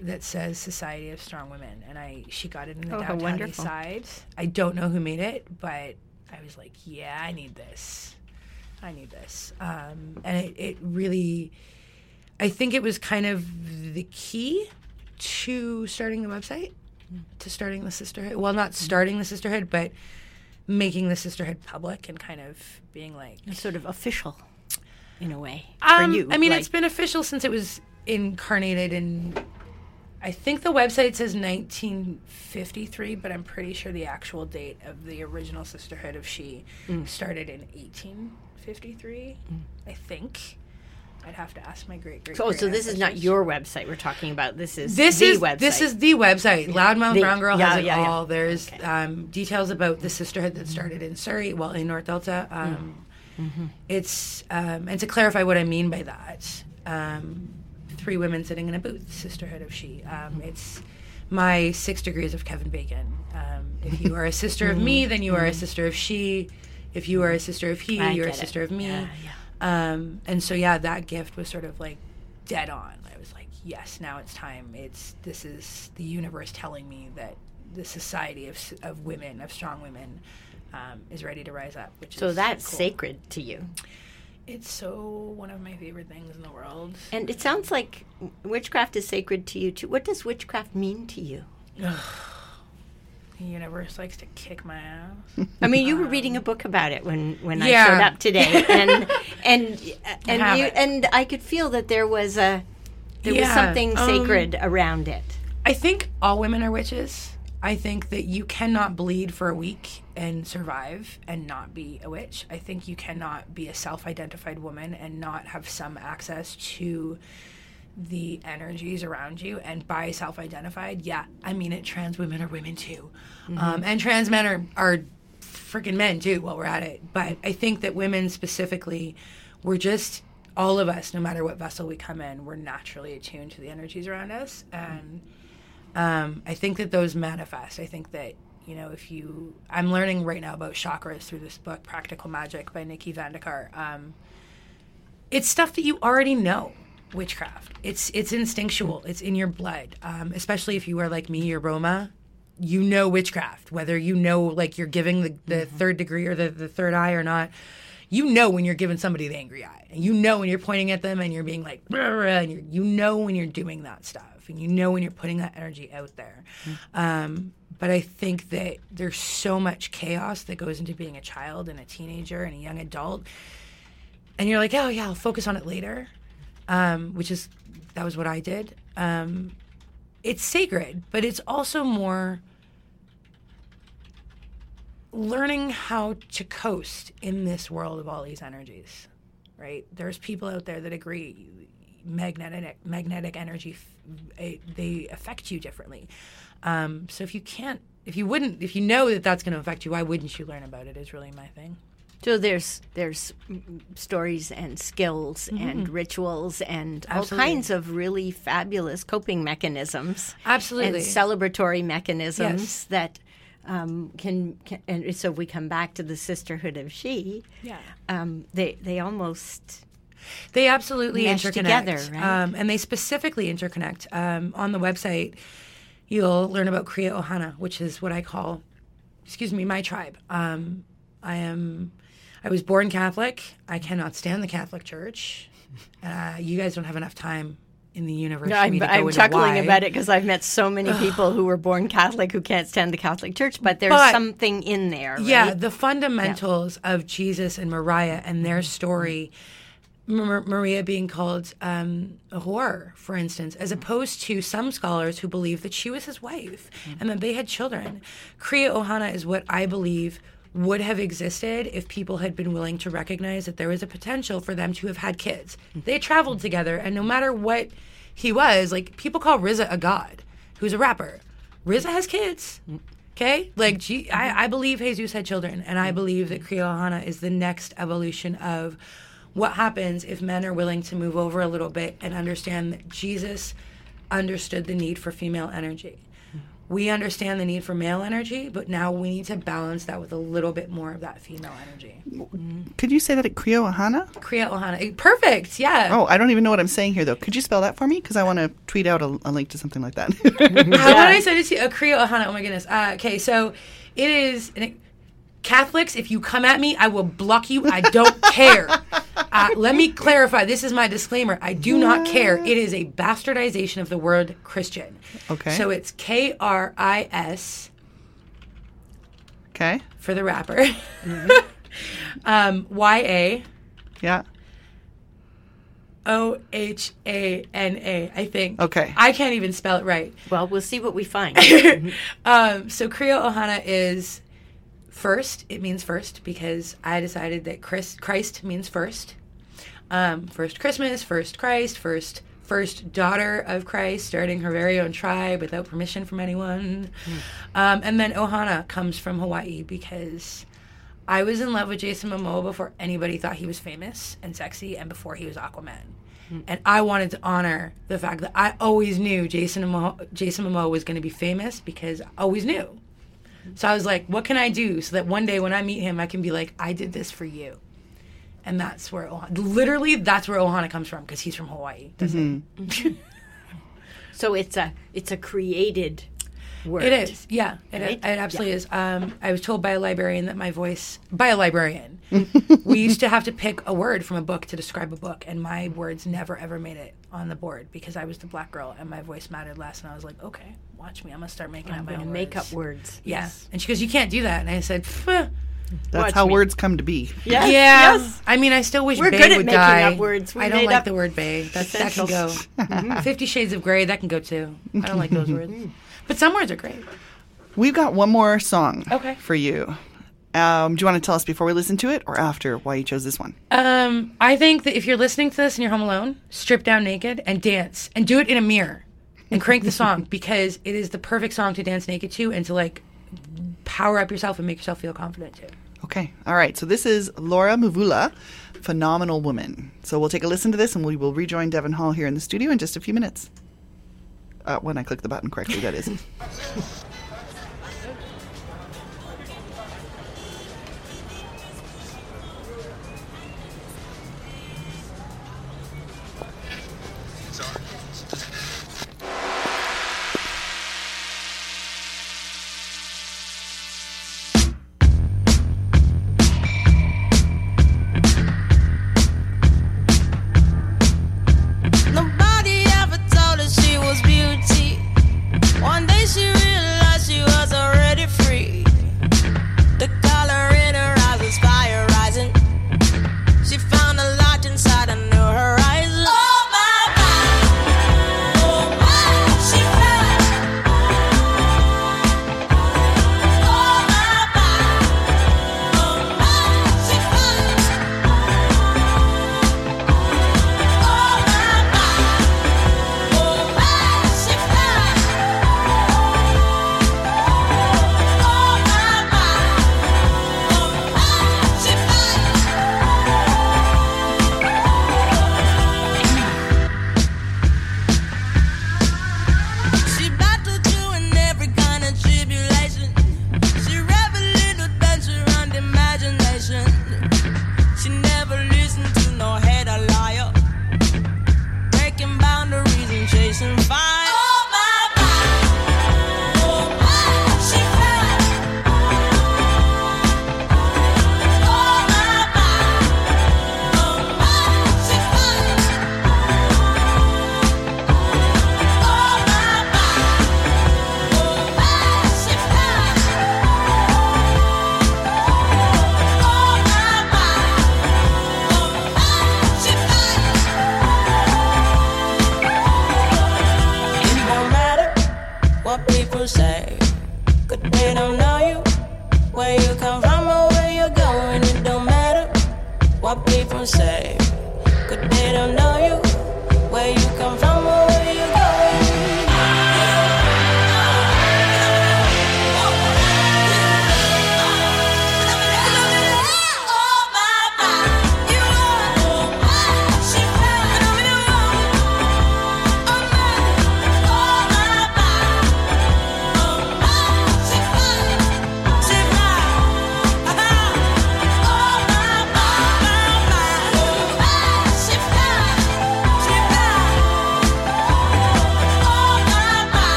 that says Society of Strong Women. And I she got it in the Oh, downtown east side. I don't know who made it, but I was like, yeah, I need this. I need this. Um, and it, it really, I think it was kind of the key to starting the website, to starting the sisterhood. Well, not starting the sisterhood, but making the sisterhood public and kind of being like, It's sort of official in a way um, for you. I mean, like- it's been official since it was incarnated in. I think the website says 1953, but I'm pretty sure the actual date of the original Sisterhood of She Mm. started in 1853. I think. I'd have to ask my great great. Oh, so this is not your website we're talking about. This is This the is website. this is the website. Loudmouth The- Brown Girl yeah, has it yeah, yeah. all. There's Okay. um, details about the sisterhood that started in Surrey, well, in North Delta. Um, Mm-hmm. It's um, and to clarify what I mean by that, um, three women sitting in a booth, sisterhood of she. Um, it's my six degrees of Kevin Bacon. Um, if you are a sister of me, then you are a sister of she. If you are a sister of he, Mm-hmm. I you're a get it. sister of me. Um, and so yeah, that gift was sort of like dead on. I was like, yes, now it's time. It's this is the universe telling me that the society of of women, of strong women, um, is ready to rise up. Which so that's cool. sacred to you. It's so one of my favorite things in the world. And it sounds like witchcraft is sacred to you too. What does witchcraft mean to you? The universe likes to kick my ass. I mean, you were reading a book about it when when I showed up today, and and and have you and I could feel that there was a there was Yeah, something um, sacred around it. I think all women are witches. I think that you cannot bleed for a week and survive and not be a witch. I think you cannot be a self identified woman and not have some access to the energies around you. And by self identified, yeah, I mean it, trans women are women too. Um, and trans men are, are freaking men too while we're at it. But I think that women specifically, we're just all of us, no matter what vessel we come in, we're naturally attuned to the energies around us. And um, I think that those manifest. I think that you know if you, I'm learning right now about chakras through this book, Practical Magic by Nikki Van De Car. Um, it's stuff that you already know. Witchcraft. It's it's instinctual. It's in your blood. Um, especially if you are like me you're Roma, you know witchcraft. Whether you know like you're giving the, the third degree or the, the third eye or not, you know when you're giving somebody the angry eye, and you know when you're pointing at them and you're being like, and you're, you know when you're doing that stuff, and you know when you're putting that energy out there. Um, but I think that there's so much chaos that goes into being a child and a teenager and a young adult, and you're like, oh yeah, I'll focus on it later, um, which is that was what I did. Um, it's sacred, but it's also more learning how to coast in this world of all these energies right? There's people out there that agree magnetic magnetic energy they affect you differently. Um, so if you can't if you wouldn't if you know that that's going to affect you why wouldn't you learn about it is really my thing So there's there's stories and skills and rituals and all kinds of really fabulous coping mechanisms absolutely and celebratory mechanisms Yes. that um, can, can and so if we come back to the sisterhood of she. yeah Um, they they almost They absolutely interconnect. together, right? Um, and they specifically interconnect. Um, on the website, you'll learn about Kriya Ohana, which is what I call excuse me, my tribe. Um, I am. I was born Catholic. I cannot stand the Catholic Church. Uh, you guys don't have enough time in the universe. for me I'm, to go I'm chuckling about it because I've met so many people who were born Catholic who can't stand the Catholic Church, but there's But- something in there. Right? Yeah, the fundamentals of Jesus and Mariah and their story. Mar- Maria being called um, a whore, for instance, as opposed to some scholars who believe that she was his wife and that they had children. Kriya Ohana is what I believe would have existed if people had been willing to recognize that there was a potential for them to have had kids. Mm-hmm. They traveled together, and no matter what he was, like people call RZA a god, who's a rapper. RZA has kids. Mm. Okay, like G- I, I believe Jesus had children, and I mm. believe that Kriya Ohana is the next evolution of what happens if men are willing to move over a little bit and understand that Jesus understood the need for female energy. We understand the need for male energy, but now we need to balance that with a little bit more of that female energy. Could you say that at Creo Ahana? Kriya Ohana, eh, perfect, yeah. Oh, I don't even know what I'm saying here, though. Could you spell that for me? Because I want to tweet out a, a link to something like that. How would I send it to you? A Kriya Ohana. Oh my goodness. Uh, okay, so it is. and Catholics, if you come at me, I will block you. I don't care. Uh, let me clarify. This is my disclaimer. I do not care. It is a bastardization of the word Christian. Okay. So it's K R I S okay. for the rapper. um, Y A Yeah. O H A N A. I think. Okay. I can't even spell it right. Well, we'll see what we find. Um, so Kriya Ohana is first. It means first because I decided that Chris, Christ means first. Um, first Christmas, first Christ, first first daughter of Christ, starting her very own tribe without permission from anyone. Um, and then Ohana comes from Hawaii because I was in love with Jason Momoa before anybody thought he was famous and sexy, and before he was Aquaman. And I wanted to honor the fact that I always knew Jason Momoa, Jason Momoa was going to be famous because I always knew. So I was like, what can I do so that one day when I meet him, I can be like, I did this for you. And that's where Ohana, literally, that's where Ohana comes from because he's from Hawaii. It. so it's a it's a created word. It is, yeah, it, Right? it absolutely is. Um, I was told by a librarian that my voice, by a librarian, we used to have to pick a word from a book to describe a book, and my words never ever made it on the board because I was the black girl and my voice mattered less. And I was like, okay, watch me, I'm gonna start making I'm up my own make words. up words. Yeah, and she goes, you can't do that, and I said, "Pff, That's Watch how me. words come to be. Yes. yeah. Yes. I mean, I still wish We're Bay good at would making die. up words. We I don't made like up the word Bay. That's, that can go. essentials. Fifty Shades of Grey, that can go too. I don't like those words, but some words are great. We've got one more song Okay. for you. Um, do you want to tell us before we listen to it or after why you chose this one? Um, I think that if you're listening to this and you're home alone, strip down naked and dance and do it in a mirror and crank the song because it is the perfect song to dance naked to and to like power up yourself and make yourself feel confident too. Okay. All right. So this is Laura Mvula, Phenomenal Woman. So we'll take a listen to this and we will rejoin Devin Hall here in the studio in just a few minutes. Uh, when I click the button correctly, that is.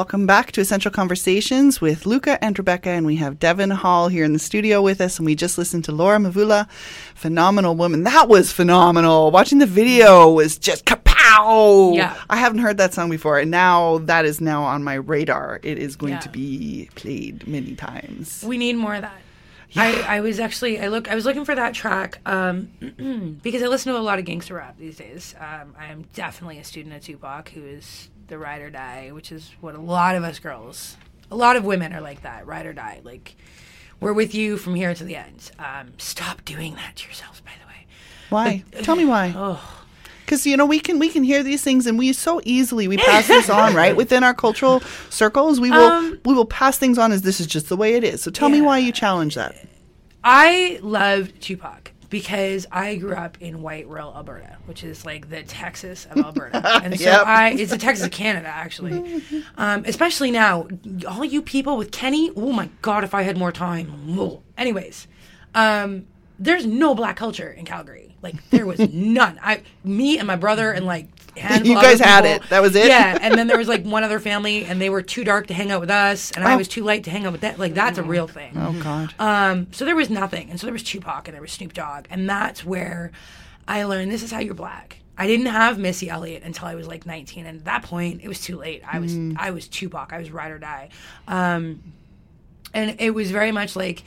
Welcome back to Essential Conversations with Luca and Rebecca, and we have Devin Hall here in the studio with us. And we just listened to Laura Mvula, phenomenal woman. That was phenomenal. Watching the video was just kapow. Yeah. I haven't heard that song before, and now that is now on my radar. It is going Yeah. to be played many times. We need more of that. I, I was actually I look I was looking for that track um, because I listen to a lot of gangster rap these days. Um, I am definitely a student of Tupac, who is the ride or die, which is what a lot of us girls, a lot of women are like that, ride or die. Like we're with you from here to the end. Um, stop doing that to yourselves, by the way. Why? Tell me why. Oh. Because you know we can we can hear these things and we so easily we pass this on right within our cultural circles we will Um, we will pass things on as this is just the way it is. So tell me why you challenge that. I loved Tupac because I grew up in white rural Alberta, which is like the Texas of Alberta. And so Yep. I it's the Texas of Canada actually. Um, especially now, all you people with Kenney, oh my god, if I had more time. Whoa. Anyways, um, there's no black culture in Calgary. Like there was none. I me and my brother and like handful You guys had it. That was it? Yeah, and then there was like one other family and they were too dark to hang out with us and I Oh. was too light to hang out with them. Like that's a real thing. Oh God. Um, so there was nothing, and so there was Tupac and there was Snoop Dogg, and that's where I learned this is how you're black. I didn't have Missy Elliott until I was like 19, and at that point it was too late. I was I was Tupac. I was ride or die, um, and it was very much like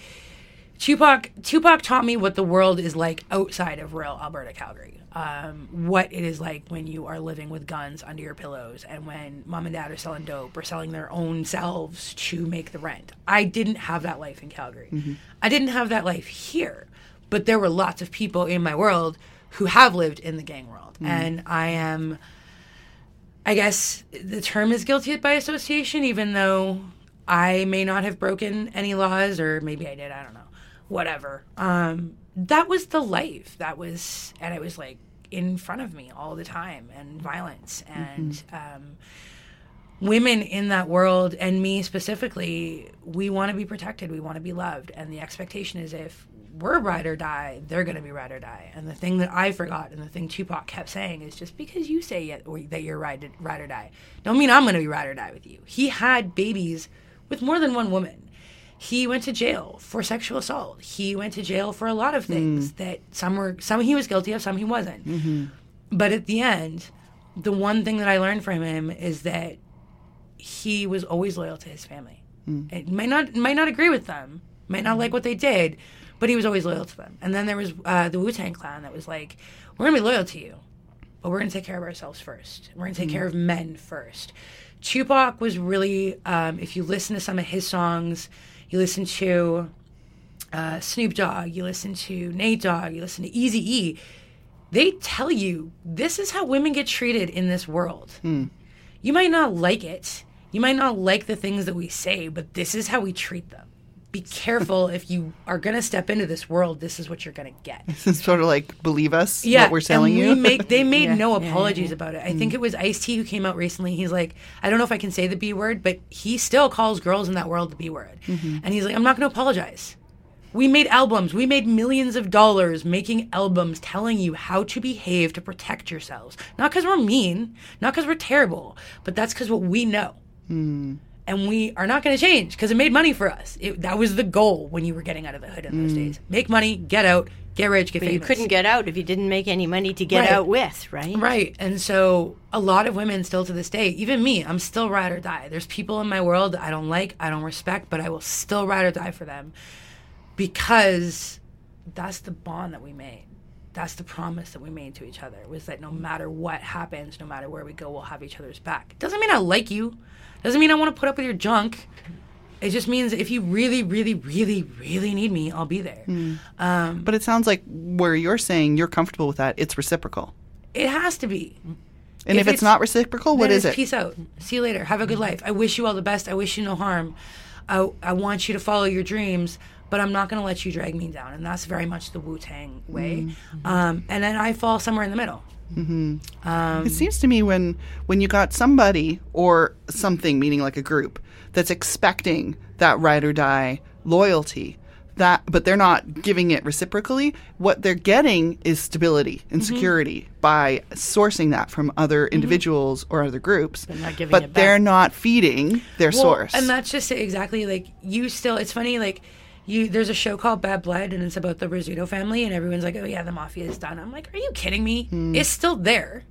Tupac. Tupac taught me what the world is like outside of rural Alberta, Calgary. Um, what it is like when you are living with guns under your pillows, and when mom and dad are selling dope or selling their own selves to make the rent. I didn't have that life in Calgary. I didn't have that life here, but there were lots of people in my world who have lived in the gang world, and I am. I guess the term is guilty by association, even though I may not have broken any laws, or maybe I did. I don't know. Whatever. Um, that was the life. That was, and it was like in front of me all the time, and violence, and um, women in that world, and me specifically. We want to be protected. We want to be loved, and the expectation is if we're ride or die, they're going to be ride or die. And the thing that I forgot, and the thing Tupac kept saying, is just because you say or that you're ride, ride or die, don't mean I'm going to be ride or die with you. He had babies with more than one woman. He went to jail for sexual assault. He went to jail for a lot of things that some were some he was guilty of, some he wasn't. But at the end, the one thing that I learned from him is that he was always loyal to his family. It might not might not agree with them, might not like what they did, but he was always loyal to them. And then there was uh, the Wu Tang Clan that was like, "We're gonna be loyal to you, but we're gonna take care of ourselves first. We're gonna take care of men first. Tupac was really, um, if you listen to some of his songs, you listen to uh, Snoop Dogg, you listen to Nate Dogg, you listen to Easy E. They tell you this is how women get treated in this world. You might not like it. You might not like the things that we say, but this is how we treat them. Be careful if you are going to step into this world. This is what you're going to get. It's sort of like believe us Yeah, what we're telling and you. Make they made Yeah, no yeah, yeah, apologies about it. I mm. think it was Ice T who came out recently. He's like, I don't know if I can say the B word, but he still calls girls in that world the B word, mm-hmm. and he's like, I'm not going to apologize. We made albums. We made millions of dollars making albums telling you how to behave to protect yourselves. Not because we're mean, not because we're terrible, but that's because what we know. Mm. And we are not going to change because it made money for us. It, that was the goal when you were getting out of the hood in those mm. days. Make money, get out, get rich, get But you couldn't get out if you didn't make any money to get Right. out with, right? Right. And so a lot of women still to this day, even me, I'm still ride or die. There's people in my world that I don't like, I don't respect, but I will still ride or die for them because that's the bond that we made. That's the promise that we made to each other was that no mm. matter what happens, no matter where we go, we'll have each other's back. Doesn't mean I like you. Doesn't mean I want to put up with your junk. It just means if you really, really, really, really need me, I'll be there. Mm. Um, but it sounds like where you're saying you're comfortable with that, it's reciprocal. It has to be. And if, If it's, it's- not reciprocal, what is it? Peace out. See you later. Have a good mm-hmm. life. I wish you all the best. I wish you no harm. I, I want you to follow your dreams, but I'm not going to let you drag me down. And that's very much the Wu Tang way. Mm-hmm. Um, and then I fall somewhere in the middle. It seems to me when when you got somebody or something, meaning like a group, that's expecting that ride or die loyalty, that but they're not giving it reciprocally. What they're getting is stability and Mm-hmm. security by sourcing that from other individuals or other groups. They're not giving but they're not feeding their Well, source. And that's just exactly like you still. It's funny like you. There's a show called Bad Blood, and it's about the Rizzuto family, and everyone's like, "Oh yeah, the mafia is done." I'm like, "Are you kidding me? Hmm. It's still there.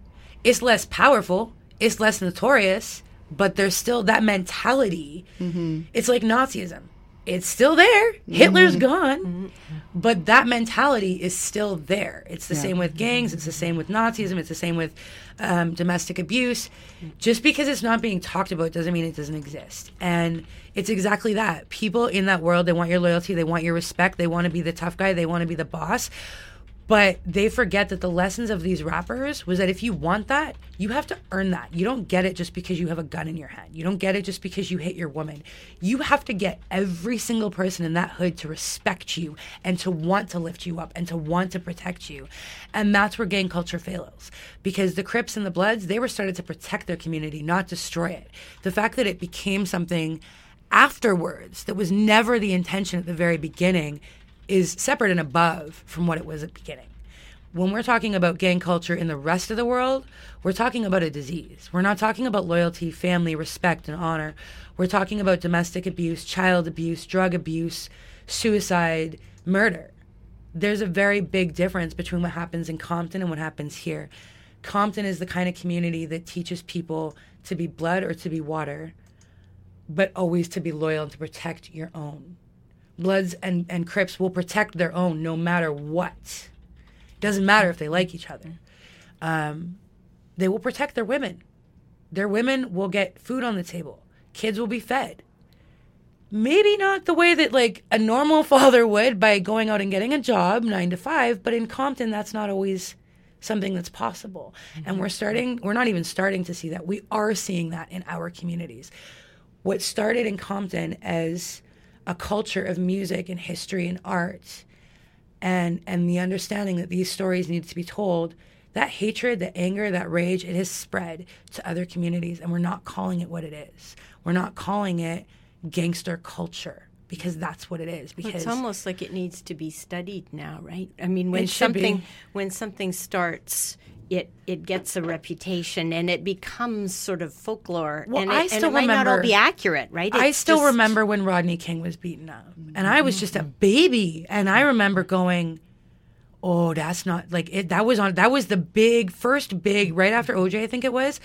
It's less powerful. It's less notorious, but there's still that mentality. Mm-hmm. It's like Nazism." It's still there. Hitler's mm-hmm. gone, mm-hmm. but that mentality is still there. It's the same with gangs. It's the same with Nazism. It's the same with um, domestic abuse. Just because it's not being talked about doesn't mean it doesn't exist. And it's exactly that. People in that world, they want your loyalty, they want your respect, they want to be the tough guy, they want to be the boss. But they forget that the lessons of these rappers was that if you want that, you have to earn that. You don't get it just because you have a gun in your hand. You don't get it just because you hit your woman. You have to get every single person in that hood to respect you and to want to lift you up and to want to protect you. And that's where gang culture fails. Because the Crips and the Bloods, they were started to protect their community, not destroy it. The fact that it became something afterwards that was never the intention at the very beginning is separate and above from what it was at the beginning. When we're talking about gang culture in the rest of the world, we're talking about a disease. We're not talking about loyalty, family, respect, and honor. We're talking about domestic abuse, child abuse, drug abuse, suicide, murder. There's a very big difference between what happens in Compton and what happens here. Compton is the kind of community that teaches people to be blood or to be water, but always to be loyal and to protect your own. Bloods and, and Crips will protect their own no matter what. Doesn't matter if they like each other. Um, they will protect their women. Their women will get food on the table. Kids will be fed. Maybe not the way that like a normal father would by going out and getting a job nine to five, but in Compton, that's not always something that's possible. And we're starting, we're not even starting to see that. We are seeing that in our communities. What started in Compton as a culture of music and history and art and and the understanding that these stories need to be told that hatred that anger that rage it has spread to other communities and we're not calling it what it is we're not calling it gangster culture because that's what it is because It's almost like it needs to be studied now, right? I mean, when should be. something when something starts, it it gets a reputation and it becomes sort of folklore. Well, and it, I and still it might not all remember- be accurate, right? I still just- remember when Rodney King was beaten up, and I was just a baby, and I remember going, "Oh, that's not like it." That was on. That was the big first big right after OJ, I think it was,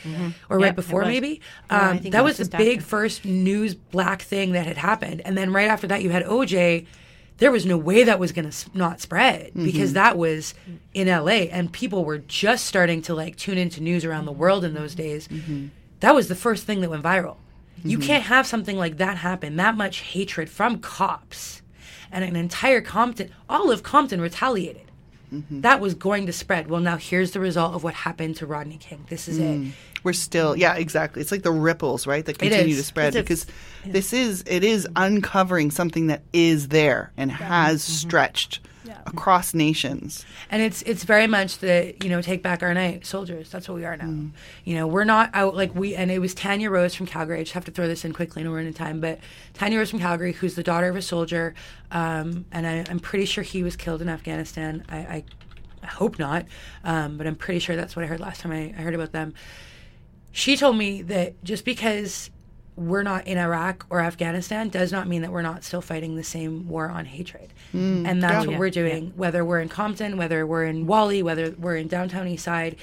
or Yeah, right before maybe. Um, that was was the big after. first news black thing that had happened, and then right after that, you had OJ. There was no way that was going to not spread mm-hmm. because that was in LA, and people were just starting to like tune into news around the world in those days. Mm-hmm. That was the first thing that went viral. You mm-hmm. can't have something like that happen, that much hatred from cops, and an entire Compton, all of Compton retaliated. That was going to spread. Well, now here's the result of what happened to Rodney King. This is it. Mm. We're still, yeah, exactly. It's like the ripples, right, that continue to spread It's a- because this is it is uncovering something that is there and has stretched across nations. And it's it's very much the you know take back our night soldiers. That's what we are now. You know we're not out like we and it was Tanya Rose from Calgary. I just have to throw this in quickly, and we're in time. But Tanya Rose from Calgary, who's the daughter of a soldier, um, and I, I'm pretty sure he was killed in Afghanistan. I, I, I hope not, um, but I'm pretty sure that's what I heard last time I, I heard about them. She told me that just because we're not in Iraq or Afghanistan does not mean that we're not still fighting the same war on hatred. Mm. and that's what Yeah. we're doing, whether we're in Compton, whether we're in Whalley, whether we're in downtown East Side.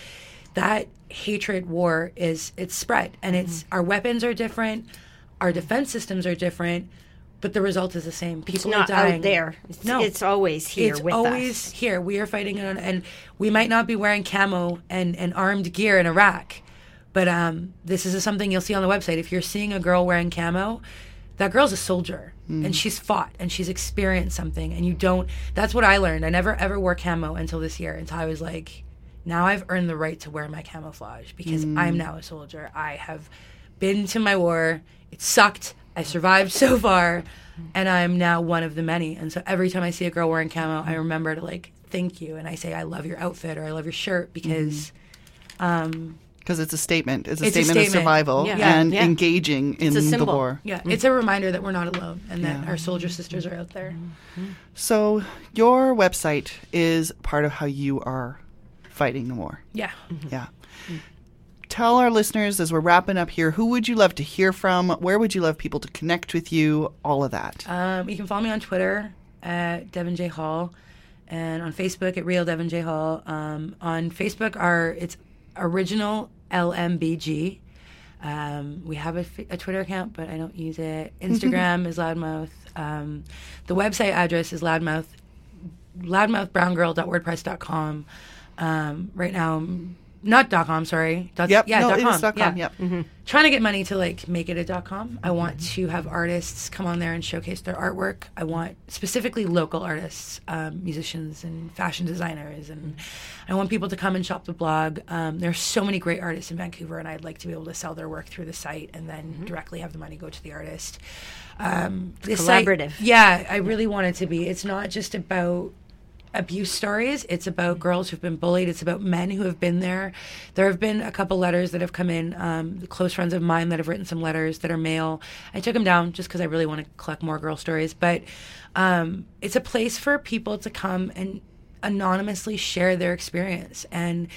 That hatred war is it's spread and mm-hmm. it's our weapons are different, our defense systems are different, but the result is the same. People It's not are dying. out there. It's, no, it's always here it's with always us. here. We are fighting it on, and we might not be wearing camo and, and armed gear in Iraq, but um, this is something you'll see on the website. If you're seeing a girl wearing camo, that girl's a soldier, and mm. she's fought and she's experienced something. And you don't. That's what I learned. I never ever wore camo until this year. Until I was like, now I've earned the right to wear my camouflage because I'm mm. now a soldier. I have been to my war. It sucked. I survived so far, and I'm now one of the many. And so every time I see a girl wearing camo, I remember to like thank you, and I say I love your outfit or I love your shirt because mm-hmm. um, Because it's a statement. It's a It's a statement of survival Yeah. and Yeah. engaging in a the war. yeah, it's a reminder that we're not alone and that Yeah. our soldier sisters are out there. So your website is part of how you are fighting the war. Yeah. Yeah. Tell our listeners as we're wrapping up here, who would you love to hear from? Where would you love people to connect with you? All of that. Um, you can follow me on Twitter at Devin J Hall, and on Facebook at Real Devin J Hall. Um, on Facebook, our it's original LMBG. Um, we have a Twitter account, but I don't use it. Instagram is Loudmouth. Um, the website address is Loudmouth, loudmouthbrowngirl.wordpress.com. Um, right now, I'm- not dot .com, sorry. Dot, Yep. Yeah, no, dot .com. dot com. yeah Yep. trying to get money to like make it a dot com. I want to have artists come on there and showcase their artwork. I want specifically local artists, um, musicians, and fashion designers, and I want people to come and shop the blog. Um, there are so many great artists in Vancouver, and I'd like to be able to sell their work through the site and then directly have the money go to the artist. Um, this site- Collaborative. yeah, I really want it to be. It's not just about abuse stories. It's about girls who've been bullied. It's about men who have been there. There have been a couple letters that have come in, um, close friends of mine that have written some letters that are male. I took them down just because I really want to collect more girl stories. But um, it's a place for people to come and anonymously share their experience. And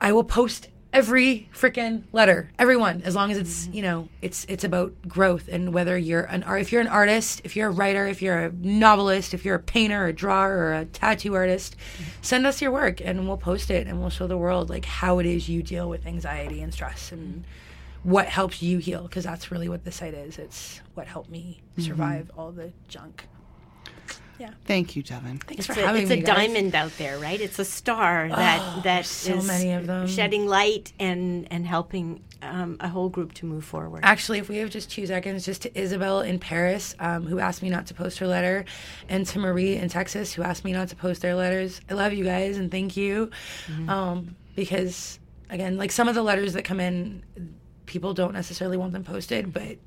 I will post every freaking letter, everyone, as long as it's you know it's it's about growth and whether you're an art, if you're an artist, if you're a writer, if you're a novelist, if you're a painter, a drawer, or a tattoo artist, send us your work and we'll post it and we'll show the world like how it is you deal with anxiety and stress and what helps you heal because that's really what the site is. It's what helped me mm-hmm. survive all the junk. Thank you, Devin. Thanks It's for a, having it's me. It's a guys. diamond out there, right? It's a star that that so is many of them. shedding light and and helping um, a whole group to move forward. Actually, if we have just two seconds, just to Isabel in Paris, um, who asked me not to post her letter, and to Marie in Texas, who asked me not to post their letters. I love you guys and thank you. Um, because, again, like some of the letters that come in, people don't necessarily want them posted, but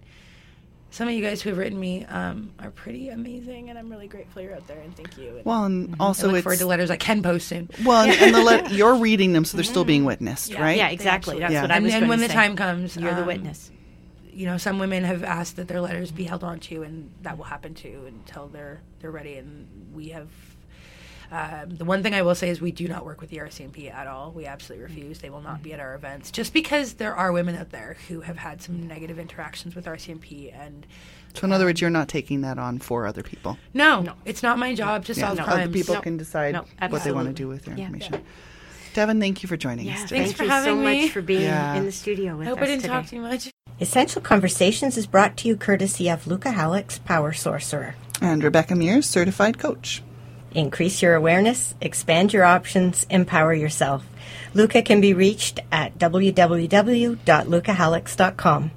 some of you guys who have written me um, are pretty amazing, and I'm really grateful you're out there, and thank you. And Well, and I also look it's forward to letters I can post soon. well, and, and the le- you're reading them, so they're still being witnessed, right? yeah, exactly. That's Yeah. what I and was then going when to the say. time comes, you're the um, witness. you know, some women have asked that their letters be held on to, and that will happen too until they're they're ready. And we have um, the one thing I will say is we do not work with the RCMP at all. We absolutely refuse. They will not be at our events just because there are women out there who have had some negative interactions with RCMP. And So in other words, you're not taking that on for other people. no, no. it's not my job to solve Other crimes. people No. can decide No, what they want to do with their Yeah. information. Devin, thank you for joining us today. Thanks Thank for you having so me. much for being Yeah. in the studio with I hope us I didn't today. talk too much. Essential Conversations is brought to you courtesy of Luca Halleck's Power Sorcerer. And Rebecca Mears, certified coach. Increase your awareness, expand your options, empower yourself. Luca can be reached at www.lucahallex.com.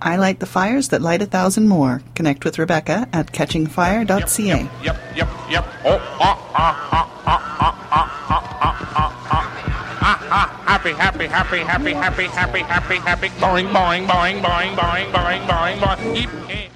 I light the fires that light a thousand more. Connect with Rebecca at catchingfire.ca. Yep, yep, yep. Oh, ah, ah, ah, ah, ah, ah, ah, ah, ah, ah. Ah, ah, happy, happy, happy, happy, happy, happy, happy, happy. Boing, boing, boing, boing, boing, boing, boing, boing. Keep it.